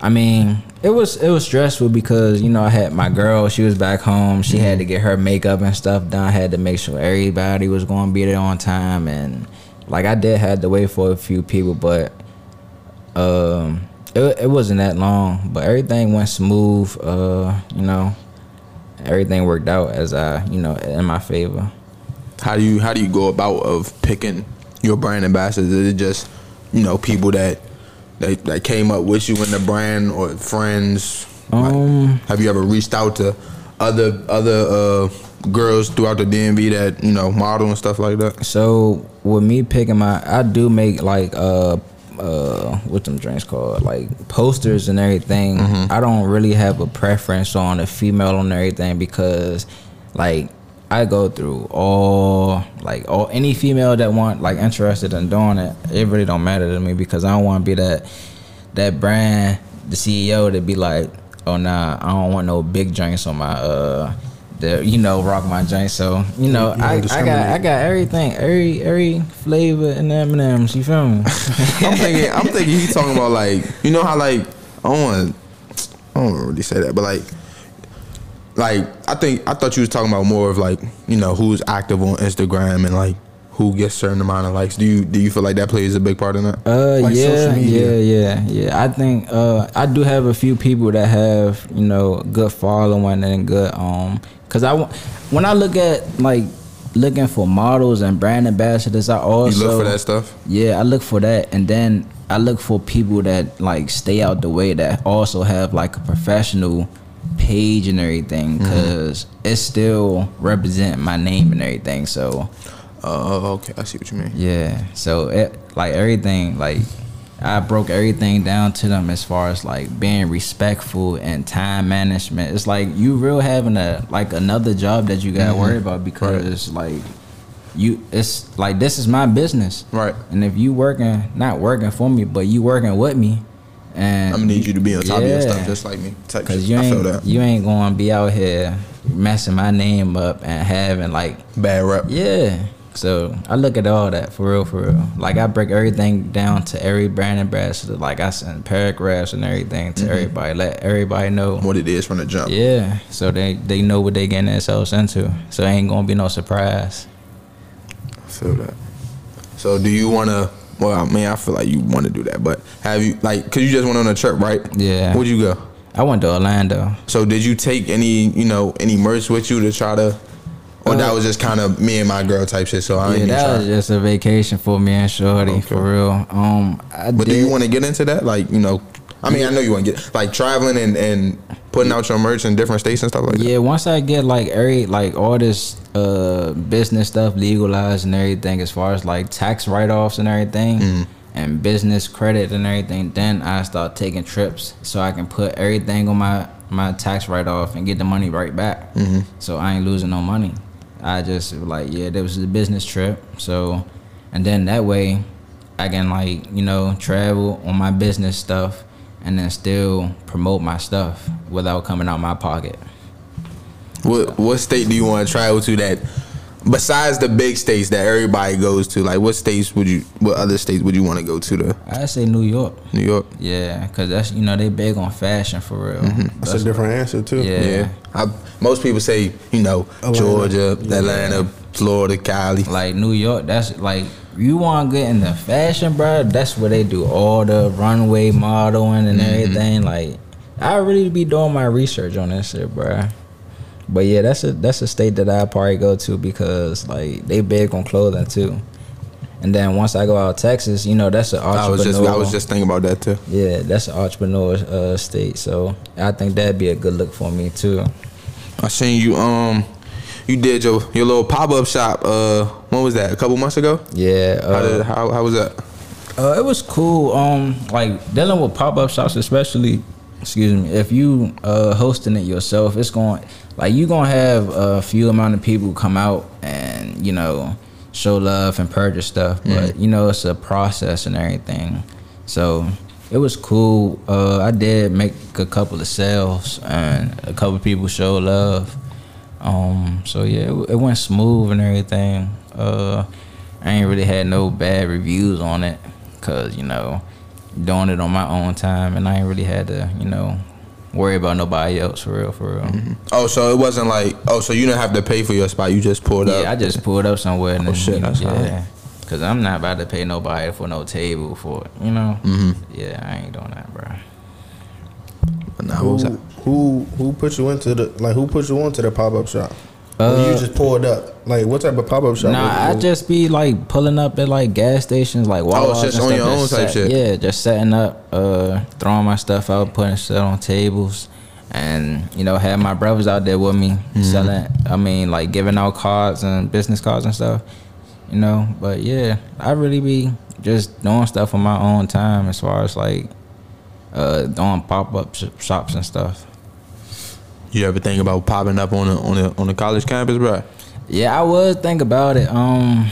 I mean, it was it was stressful because you know I had my girl. She was back home. She had to get her makeup and stuff done. I had to make sure everybody was going to be there on time, and like I did had to wait for a few people, but um, it it wasn't that long. But everything went smooth. Uh, you know, everything worked out as I you know in my favor. how do you how do you go about of picking your brand ambassadors? Is it just you know people that that, that came up with you in the brand or friends? Um, Have you ever reached out to other other uh, girls throughout the DMV that you know model and stuff like that? So with me picking my, I do make like uh uh what them drinks called like posters and everything. I don't really have a preference on a female and everything because like I go through all like all any female that want like interested in doing it. It really don't matter to me because I don't want to be that that brand the CEO to be like, oh nah, I don't want no big drinks on my uh. The, you know, rock my joint. So you know, You I, I got. I got everything, every every flavor in the M and M's. You feel me? I'm thinking. I'm thinking he talking about like you know how like I don't want. I don't really say that, but like. Like I think I thought you was talking about more of like you know who's active on Instagram and like who gets certain amount of likes. Do you do you feel like that plays a big part in that? Uh, Like yeah, social media. yeah, yeah, yeah. I think uh, I do have a few people that have you know good following and good um. Cause I wa- when I look at like looking for models and brand ambassadors, I also You look for that stuff. Yeah, I look for that, and then I look for people that like stay out the way that also have like a professional page and everything, mm-hmm. cause it still represent my name and everything. So oh, oh, oh, okay. I see what you mean. yeah, so it like everything like I broke everything down to them as far as like being respectful and time management. It's like you real having a like another job that you gotta mm-hmm. worry about because like you it's like this is my business. Right. And if you working not working for me, but you working with me and I'm gonna need you to be on top of your stuff just like me. Cause you ain't you ain't gonna be out here messing my name up and having like Bad rep. yeah. So I look at all that for real, for real. Like I break everything down to every brand and ambassador. Like I send paragraphs and everything to mm-hmm. everybody. Let everybody know. What it is from the jump. Yeah. So they they know what they getting themselves into. So it ain't gonna be no surprise. I feel that. So do you wanna? Well, I mean, I feel like you want to do that, but have you like? Cause you just went on a trip, right? Yeah. Where'd you go? I went to Orlando. So did you take any, you know, any merch with you to try to, or that Uh, was just kind of me and my girl type shit? So I Yeah, that was just a vacation for me and Shorty Okay. for real. Um, I But did, do you want to get into that? Like, you know, I mean, I know you want to get like traveling and and putting out your merch in different states and stuff like that. Yeah, once I get like every like all this uh business stuff legalized and everything as far as like tax write offs and everything Mm. and business credit and everything, then I start taking trips so I can put everything on my my tax write off and get the money right back. Mm-hmm. So I ain't losing no money. I just like yeah, there was a business trip. So and then that way I can like, you know, travel on my business stuff and then still promote my stuff without coming out my pocket. What what state do you want to travel to that? Besides the big states that everybody goes to, like what states would you? What other states would you want to go to? To I say New York. New York. Yeah, cause that's you know they big on fashion for real. Mm-hmm. That's a different answer too. Yeah. Yeah. I, most people say, you know, Atlanta. Georgia, Atlanta, Florida, Cali. Like New York, that's like you want to get in the fashion, bro. That's where they do all the runway modeling and everything. Like I really be doing my research on that shit, bro. But yeah, that's a that's a state that I probably go to because like they big on clothing too. And then once I go out Texas, you know that's an entrepreneur. I was just I was just thinking about that too. yeah, that's an entrepreneur uh, state. So I think that'd be a good look for me too. I seen you um you did your your little pop up shop uh when was that? A couple months ago? Yeah. How Uh, did how, how was that? Uh, it was cool. Um, like dealing with pop up shops, especially. Excuse me. If you uh hosting it yourself, it's going like you gonna have a few amount of people come out and you know show love and purchase stuff, but you know it's a process and everything. So it was cool. Uh, I did make a couple of sales and a couple of people show love. Um, so yeah, it, it went smooth and everything. Uh, I ain't really had no bad reviews on it, cause you know, doing it on my own time, and I ain't really had to, you know, worry about nobody else for real, for real. Oh, so it wasn't like oh, so you didn't have to pay for your spot. You just pulled up. Yeah, I just pulled up somewhere and Oh, then, shit, you know, that's yeah. alright. Cause I'm not about to pay nobody for no table for it, you know. Mm-hmm. Yeah, I ain't doing that, bro. Nah, what Who, was that? Who who put you into the like who put you onto the pop up shop? Or Uh, you just pulled up. Like what type of pop up shop? Nah, I just be like pulling up at like gas stations, like Wawa. Oh, it's just on your own type shit. Yeah, just setting up, uh, throwing my stuff out, putting stuff on tables, and you know, have my brothers out there with me Mm-hmm. selling. I mean, like giving out cards and business cards and stuff. You know, but yeah, I really be just doing stuff on my own time as far as like uh doing pop up sh- shops and stuff. You ever think about popping up on the on the on the college campus, bro? Yeah, I would think about it. Um,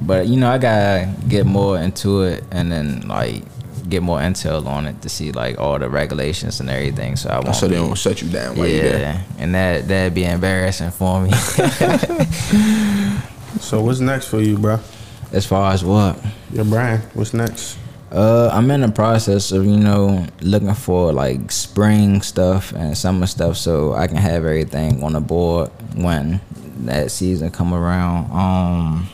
but you know, I gotta get more into it and then like get more intel on it to see like all the regulations and everything. So I won't. so they be- don't shut you down while you there. yeah, and that that'd be embarrassing for me. So what's next for you, bro? as far as what? Your brand. What's next? Uh, I'm in the process of you know looking for like spring stuff and summer stuff, so I can have everything on the board when that season come around. Um,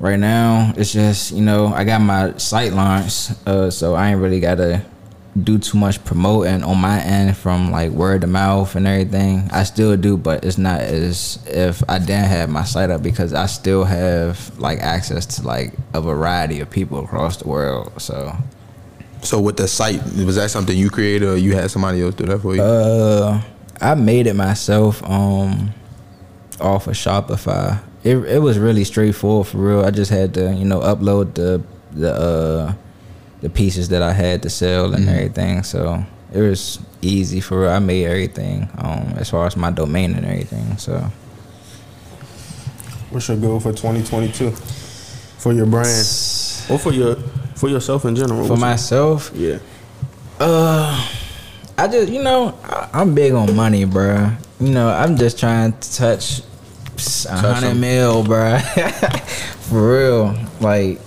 right now it's just you know I got my sight lines, uh, so I ain't really gotta do too much promoting on my end from like word of mouth and everything. I still do, but it's not as if I didn't have my site up because I still have like access to like a variety of people across the world. So So with the site, was that something you created or you had somebody else do that for you? uh I made it myself um off of Shopify. It it was really straightforward for real. I just had to, you know, upload the the uh the pieces that I had to sell and everything. So it was easy for real. I made everything um as far as my domain and everything. So What's your goal for 2022? For your brand or for your for yourself in general? for myself, your- yeah. Uh, I just you know I, I'm big on money, bruh. You know I'm just trying to touch a hundred mil, bruh. For real, like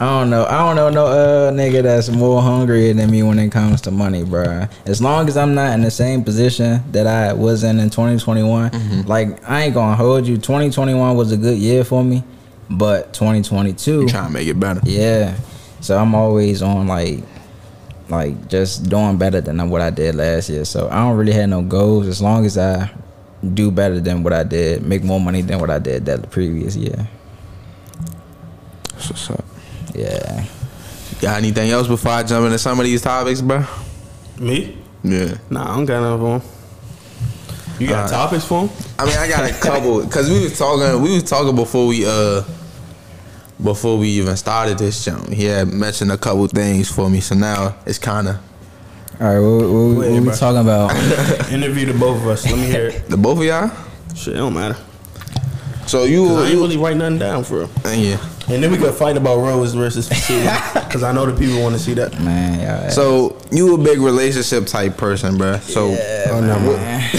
I don't know. I don't know no uh nigga that's more hungry than me when it comes to money, bro. As long as I'm not in the same position that I was in in 2021, like I ain't gonna hold you. 2021 was a good year for me, but 2022, you trying to make it better. yeah. So I'm always on like like just doing better than what I did last year. So I don't really have no goals as long as I do better than what I did, make more money than what I did that previous year. That's what's up. Yeah. Got anything else before I jump into some of these topics, bro? Me? Yeah. Nah, I don't got nothing for him. You got Alright. topics for him? I mean, I got a couple because we was talking. We was talking before we uh before we even started this jump. He had mentioned a couple things for me, so now it's kind of All right, what, what, Wait, what we bro. talking about? Interview the both of us. Let me hear it. the both of y'all. Shit, it don't matter. So you, 'Cause I ain't you really write nothing down for real. yeah. And then we could fight about Rose versus Because I know the people want to see that. Man, yeah. So you a big relationship type person, bro. So Oh, no, man.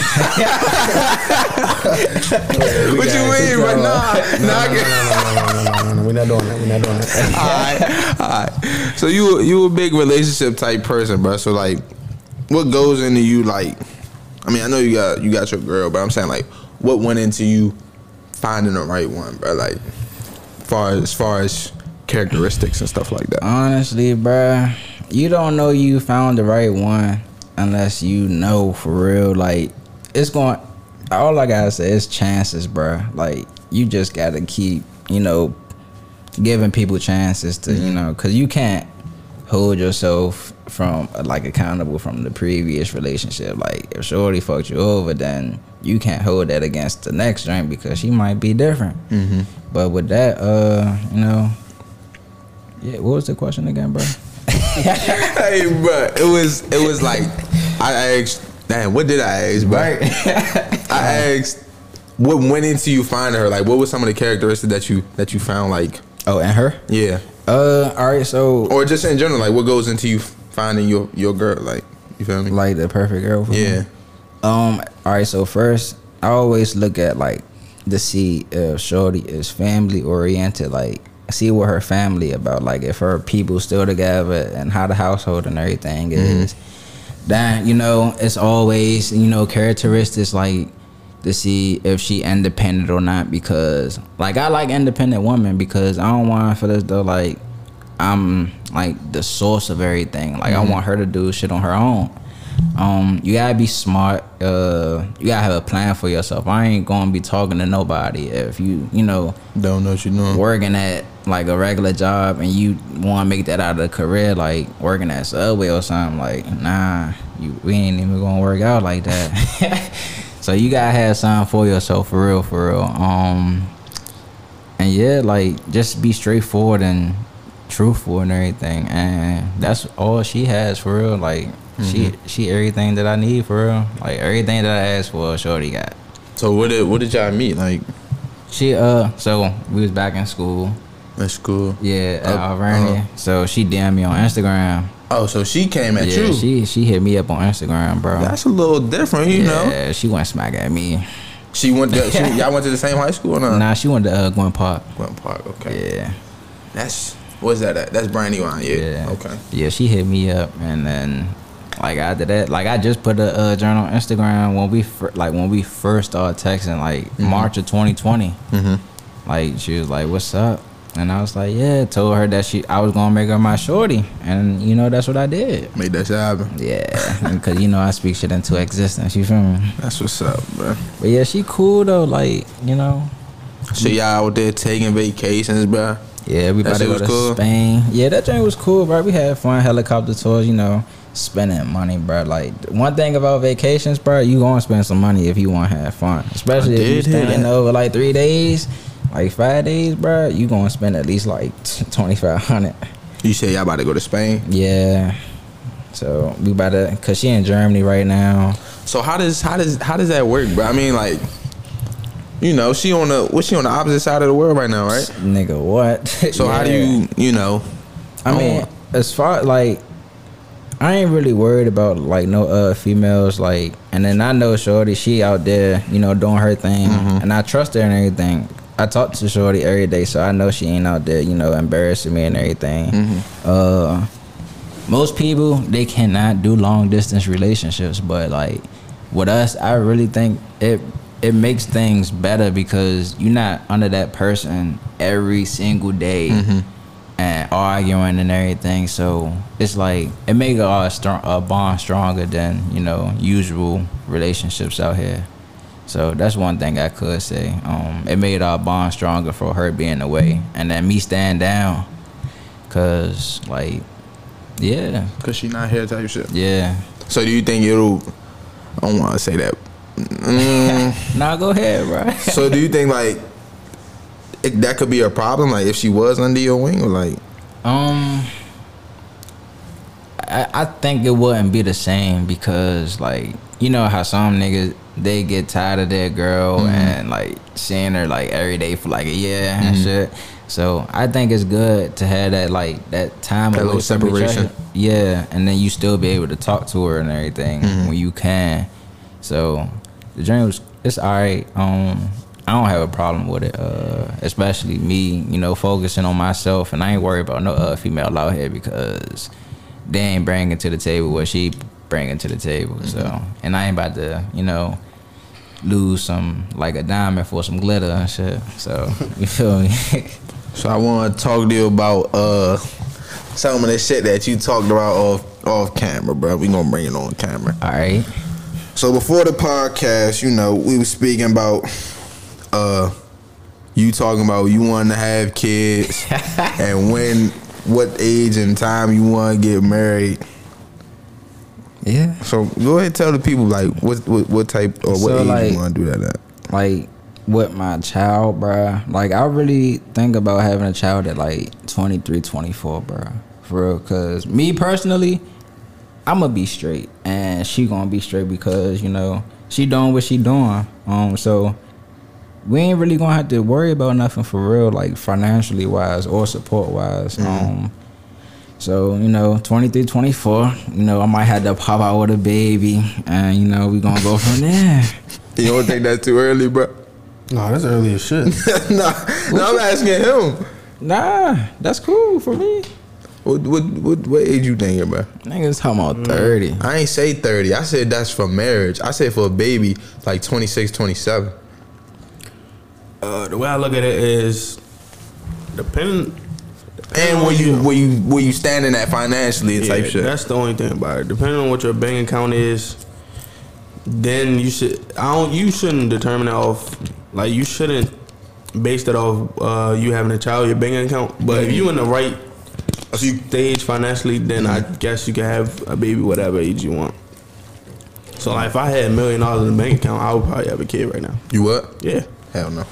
what you mean? But nah, nah. I get- No, no, no, no, no, no. We're not doing that. We're not doing that. Alright, alright. So you you a big relationship type person, bro. So like, what goes into you? Like, I mean, I know you got you got your girl, but I'm saying like, what went into you finding the right one, bro? Like, far as far as characteristics and stuff like that. Honestly, bruh, you don't know you found the right one unless you know for real. Like, it's going. All I gotta say is chances, bruh. Like, you just gotta keep, you know, giving people chances to, you mm-hmm. know, cause you can't hold yourself from like accountable from the previous relationship. Like, if Shorty fucked you over, then you can't hold that against the next joint because she might be different. Mm-hmm. But with that, uh, you know, yeah. What was the question again, bro? hey, bro, it was it was like I asked. Damn, what did I ask, bro? I asked what went into you finding her. Like, what was some of the characteristics that you that you found? Like, oh, and her. yeah, Uh, all right. So, or just in general, like what goes into you finding your your girl? Like, you feel me? like the perfect girl for me. Um. All right. So first, I always look at like to see if Shorty is family oriented. Like, see what her family about. Like, if her people still together and how the household and everything is. Then you know it's always you know characteristics like to see if she independent or not because like I like independent women because I don't want to feel as though like I'm like the source of everything. Like I want her to do shit on her own. Um, you gotta be smart. Uh, you gotta have a plan for yourself. I ain't gonna be talking to nobody if you, you know, Don't know what you're doing. working at like a regular job and you want to make that out of a career, like working at Subway or something. Like, nah, you we ain't even gonna work out like that. so you gotta have something for yourself, for real, for real. Um, and yeah, like just be straightforward and truthful and everything, and that's all she has for real. Like she she everything that I need for real. Like everything that I asked for, Shorty got. So what did what did y'all meet? Like She uh, so we was back in school. at school? Yeah, at Oh, Alvernia. uh-huh. So she DM me on Instagram. Oh, so she came at you. yeah, you. she she hit me up on Instagram, bro. That's a little different, you know. yeah, she went smack at me. She went. To, she, y'all went to the same high school or not? Nah, she went to uh, Gwynn Park. Glen Park. Okay. Yeah, That's what's that at? That's Brandywine. Yeah. yeah. Okay. Yeah, she hit me up, and then like after that, like I just put a uh, journal on Instagram when we fir- like when we first started texting, like Mm-hmm. March of 2020. Like she was like, "What's up?" And I was like, "Yeah." Told her that she I was gonna make her my shorty, and you know that's what I did. Made that shit happen. Yeah, because you know I speak shit into existence. You feel me? That's what's up, bro. But yeah, she cool though. Like you know, So y'all out there taking vacations, bro. yeah, we That about to go was to cool? Spain. Yeah, that joint was cool, bro. We had fun helicopter tours. You know, spending money, bro. Like one thing about vacations, bro, you gonna spend some money if you want to have fun, especially I if you staying over like three days. Like five days, bro, you gonna spend at least like twenty five hundred. You say y'all about to go to Spain. Yeah. So we about to, cause she in Germany right now. So how does how does how does that work, bro? I mean, like, you know, she on the what's she on the opposite side of the world right now, right? Nigga, what? So how do you you know? I mean, as far like, I ain't really worried about like no uh females like, and then I know Shorty, she out there, you know, doing her thing, and I trust her and everything. I talk to Shorty every day, so I know she ain't out there, you know, embarrassing me and everything. Uh, most people they cannot do long distance relationships, but like with us, I really think it it makes things better because you're not under that person every single day and arguing and everything. So it's like it make a, strong, a bond stronger than you know usual relationships out here. So that's one thing I could say. Um, it made our bond stronger for her being away and then me stand down, cause like, yeah, Cause she not here type of shit. yeah. So do you think it'll? I don't want to say that. Mm, Nah, go ahead, bro. so do you think like it, that could be a problem? Like if she was under your wing, or like Um, I, I think it wouldn't be the same because like you know how some niggas they get tired of their girl Mm-hmm. and like seeing her like every day for like a year Mm-hmm. and shit. So I think it's good to have that like that time That little separation. Yeah, and then you still be able to talk to her and everything Mm-hmm. when you can. So the journey was it's alright. Um, I don't have a problem with it. Uh, especially me, you know, focusing on myself, and I ain't worried about no other female out here because they ain't bringing to the table what she bringing to the table. So, Mm-hmm. and I ain't about to, you know, lose some like a diamond for some glitter and shit. So you feel me? So I want to talk to you about uh some of the shit that you talked about off off camera, bro. We gonna bring it on camera. All right. So before the podcast, you know, we was speaking about uh you talking about you wanting to have kids and when what age and time you want to get married. Yeah. So go ahead and tell the people like what what, what type or what So, age like- you want to do that at. like with my child, bruh. Like I really think about having a child at like 23, 24, bruh. For real, cause me personally, I'ma be straight, and she gonna be straight because you know she doing what she doing. Um, so we ain't really gonna have to worry about nothing for real, like financially wise or support wise. Um, so you know, 23, 24, you know, I might have to pop out with a baby, and you know, we gonna go from there. You don't think that's too early, bro? No, that's early as shit. nah, no, I'm asking him. Nah, that's cool for me. What what what, what age you thinking, bro? Niggas talking about 30. I ain't say 30. I said that's for marriage. I said for a baby, like 26, 27. Uh, the way I look at it is, depending. And where you where you where you standing at financially Yeah, type shit. That's the only thing about it. Depending on what your bank account is, then you should. I don't. You shouldn't determine it off. Like you shouldn't base it off uh, you having a child, your bank account. But if you in the right stage financially, then I guess you can have a baby whatever age you want. So like, if I had a million dollars in the bank account, I would probably have a kid right now. You what? Yeah. Hell no.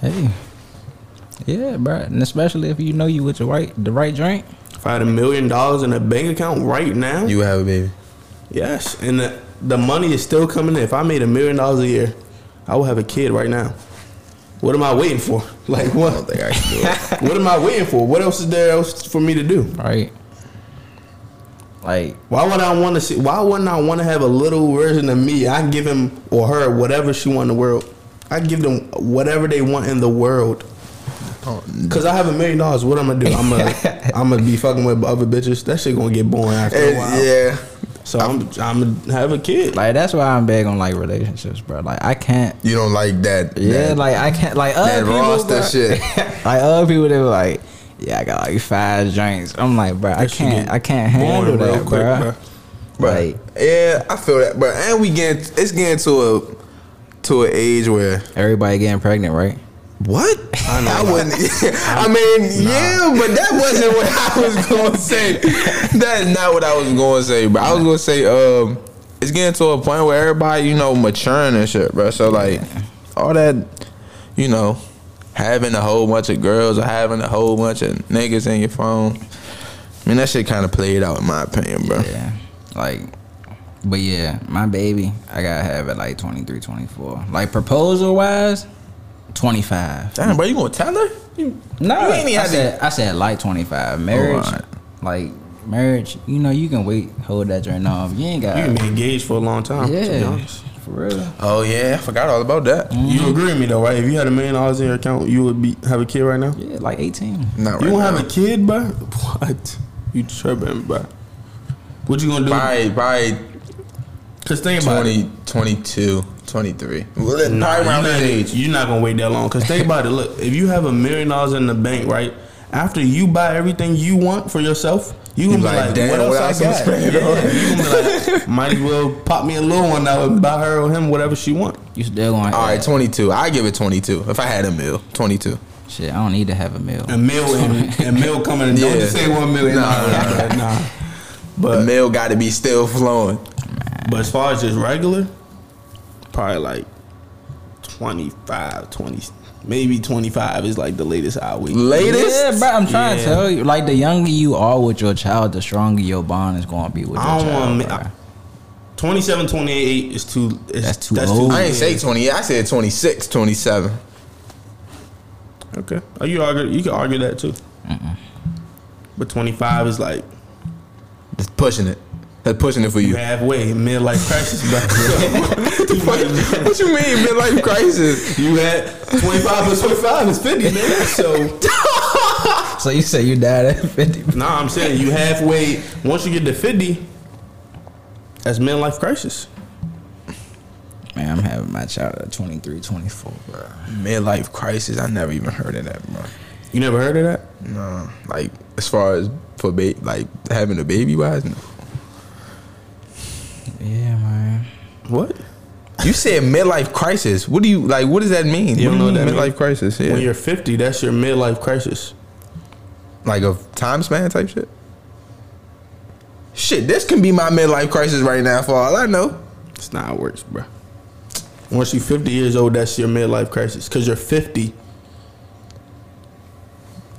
Hey. Yeah, bro. And especially if you know you with the right the right drink. If I had a million dollars in a bank account right now, You have a baby. yes, and the, the money is still coming in. If I made a million dollars a year, I would have a kid right now. What am I waiting for? Like what? I don't think I can do it. what am I waiting for? What else is there else for me to do? Right. Like Why would I want to see? Why wouldn't I want to have a little version of me? I can give him or her whatever she want in the world. I give them whatever they want in the world. Cause I have a million dollars. What I'm gonna do? I'm gonna I'm gonna be fucking with other bitches. That shit gonna get boring after a while. yeah. So I'm I'm gonna have a kid. like that's why I'm big on like relationships, bro. Like I can't You don't like that. Yeah, that- like I can't like that other people, roster bro, shit. like other people, they were like, "Yeah, I got like five drinks." I'm like, bro, I That shit can't, I can't handle that, quick, bro. bro. Like yeah, I feel that, but and we get it's getting to a to an age where everybody getting pregnant, right? what I know. I wouldn't. I mean, yeah, but that wasn't what I was going to say. That is not what I was going to say. But I was going to say, um, it's getting to a point where everybody, you know, maturing and shit, bro. So like, all that, you know, having a whole bunch of girls or having a whole bunch of niggas in your phone. I mean, that shit kind of played out in my opinion, bro. Yeah, like, but yeah, my baby, I gotta have it like 23, 24. Like proposal wise, 25. Damn, bro, you gonna tell her? You, No, you ain't even I had to- said, I said like 25. Marriage, alright. like marriage, you know, you can wait, hold that joint off. You ain't got, You can be engaged for a long time. Yeah, for real. Oh yeah, I forgot all about that. You mm-hmm. agree with me though, right? If you had a million dollars in your account, you would be have a kid right now. Yeah, like 18. Not right you won't now. have a kid, bro? What? You tripping, bro? What you gonna do? by by Cause think about it. 22, 23. Well, Nah, probably around you're, that not, age. you're not gonna wait that long. Cause think about it. Look, if you have a million dollars in the bank, right? After you buy everything you want for yourself, you gonna be like, like, damn, what else what I else I'm got? spending Yeah, on? you gonna be like, might as well pop me a little one now and buy her or him whatever she want. You still going? All right, 22. I give it 22. If I had a meal, 22. Shit, I don't need to have a meal. A meal and a meal coming. in. Don't Yeah. just say one million. Nah, Nah, nah, nah, nah. The But meal got to be still flowing. But as far as just regular, probably like 25, 20, maybe 25 is like the latest I wait. Latest? Yeah, bro, I'm trying Yeah. to tell you. Like, the younger you are with your child, the stronger your bond is going to be with your I don't child. want. bro. I, 27, 28 is too. Is, That's too old. I ain't say 20. I said 26, 27. Okay. Oh, you argue. You can argue that too. But 25 is like That's pushing it. That's pushing it for you halfway midlife crisis, bro. what you mean, midlife crisis? you had 25 plus 25 is 50, man. So So you say you died at 50. nah, I'm saying you halfway. Once you get to 50, that's midlife crisis. Man, I'm having my child at 23, 24, bro. Midlife crisis. I never even heard of that, bro. You never heard of that? No, like as far as for ba- like having a baby wise, no. Yeah, man. What? You said midlife crisis. What do you like? What does that mean? You don't know what that midlife means? crisis? Yeah, When you're 50, that's your midlife crisis. like a time span type shit. Shit, this can be my midlife crisis right now for all I know. it's not how it works, bro. Once you're 50 years old, that's your midlife crisis. Because you're 50.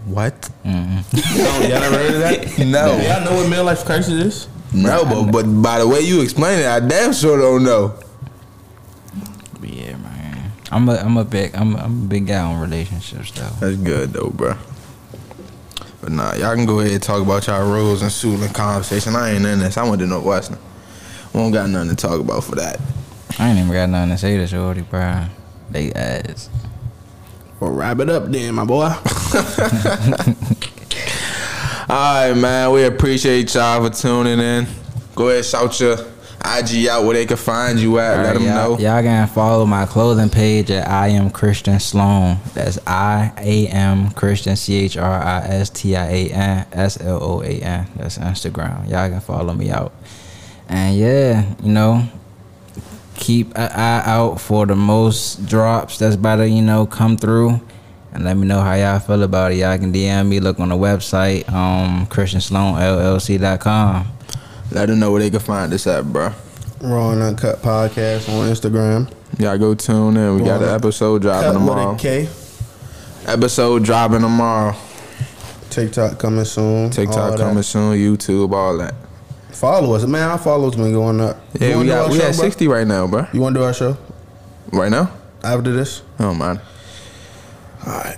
What? Y'all, y'all never heard of that? No. Y'all know what midlife crisis is? No, but but by the way you explain it, I damn sure don't know. Yeah, man. I'm a, I'm a big, I'm, a- I'm a big guy on relationships, though. That's good though, bro. But nah, y'all can go ahead and talk about y'all rules and suit and conversation. I ain't in this. I went to Northwestern. We don't got nothing to talk about for that. I ain't even got nothing to say to Shorty, bro. They ass. Well, wrap it up then, my boy. All right, man. We appreciate y'all for tuning in. Go ahead, shout your IG out where they can find you at. Let them y'all, know. Y'all can follow my clothing page at I am Christian Sloan. That's I A M Christian C H R I S T I A N S L O A N. That's Instagram. Y'all can follow me out. And yeah, you know, keep an eye out for the most drops that's about to, you know, come through. And let me know how y'all feel about it. Y'all can DM me, look on the website, um, ChristianSloanLLC.com. Let them know where they can find us at, bro. Raw and UnKut Podcast on Instagram. Y'all go tune in. We got an episode dropping Cut with tomorrow. a K. Episode dropping tomorrow. TikTok coming soon. all TikTok that. coming soon. YouTube, all that. Follow us, man. Our followers been going up. Yeah, we got we show, at bro? sixty right now, bro. You want to do our show? Right now. after this? Oh don't mind. All right.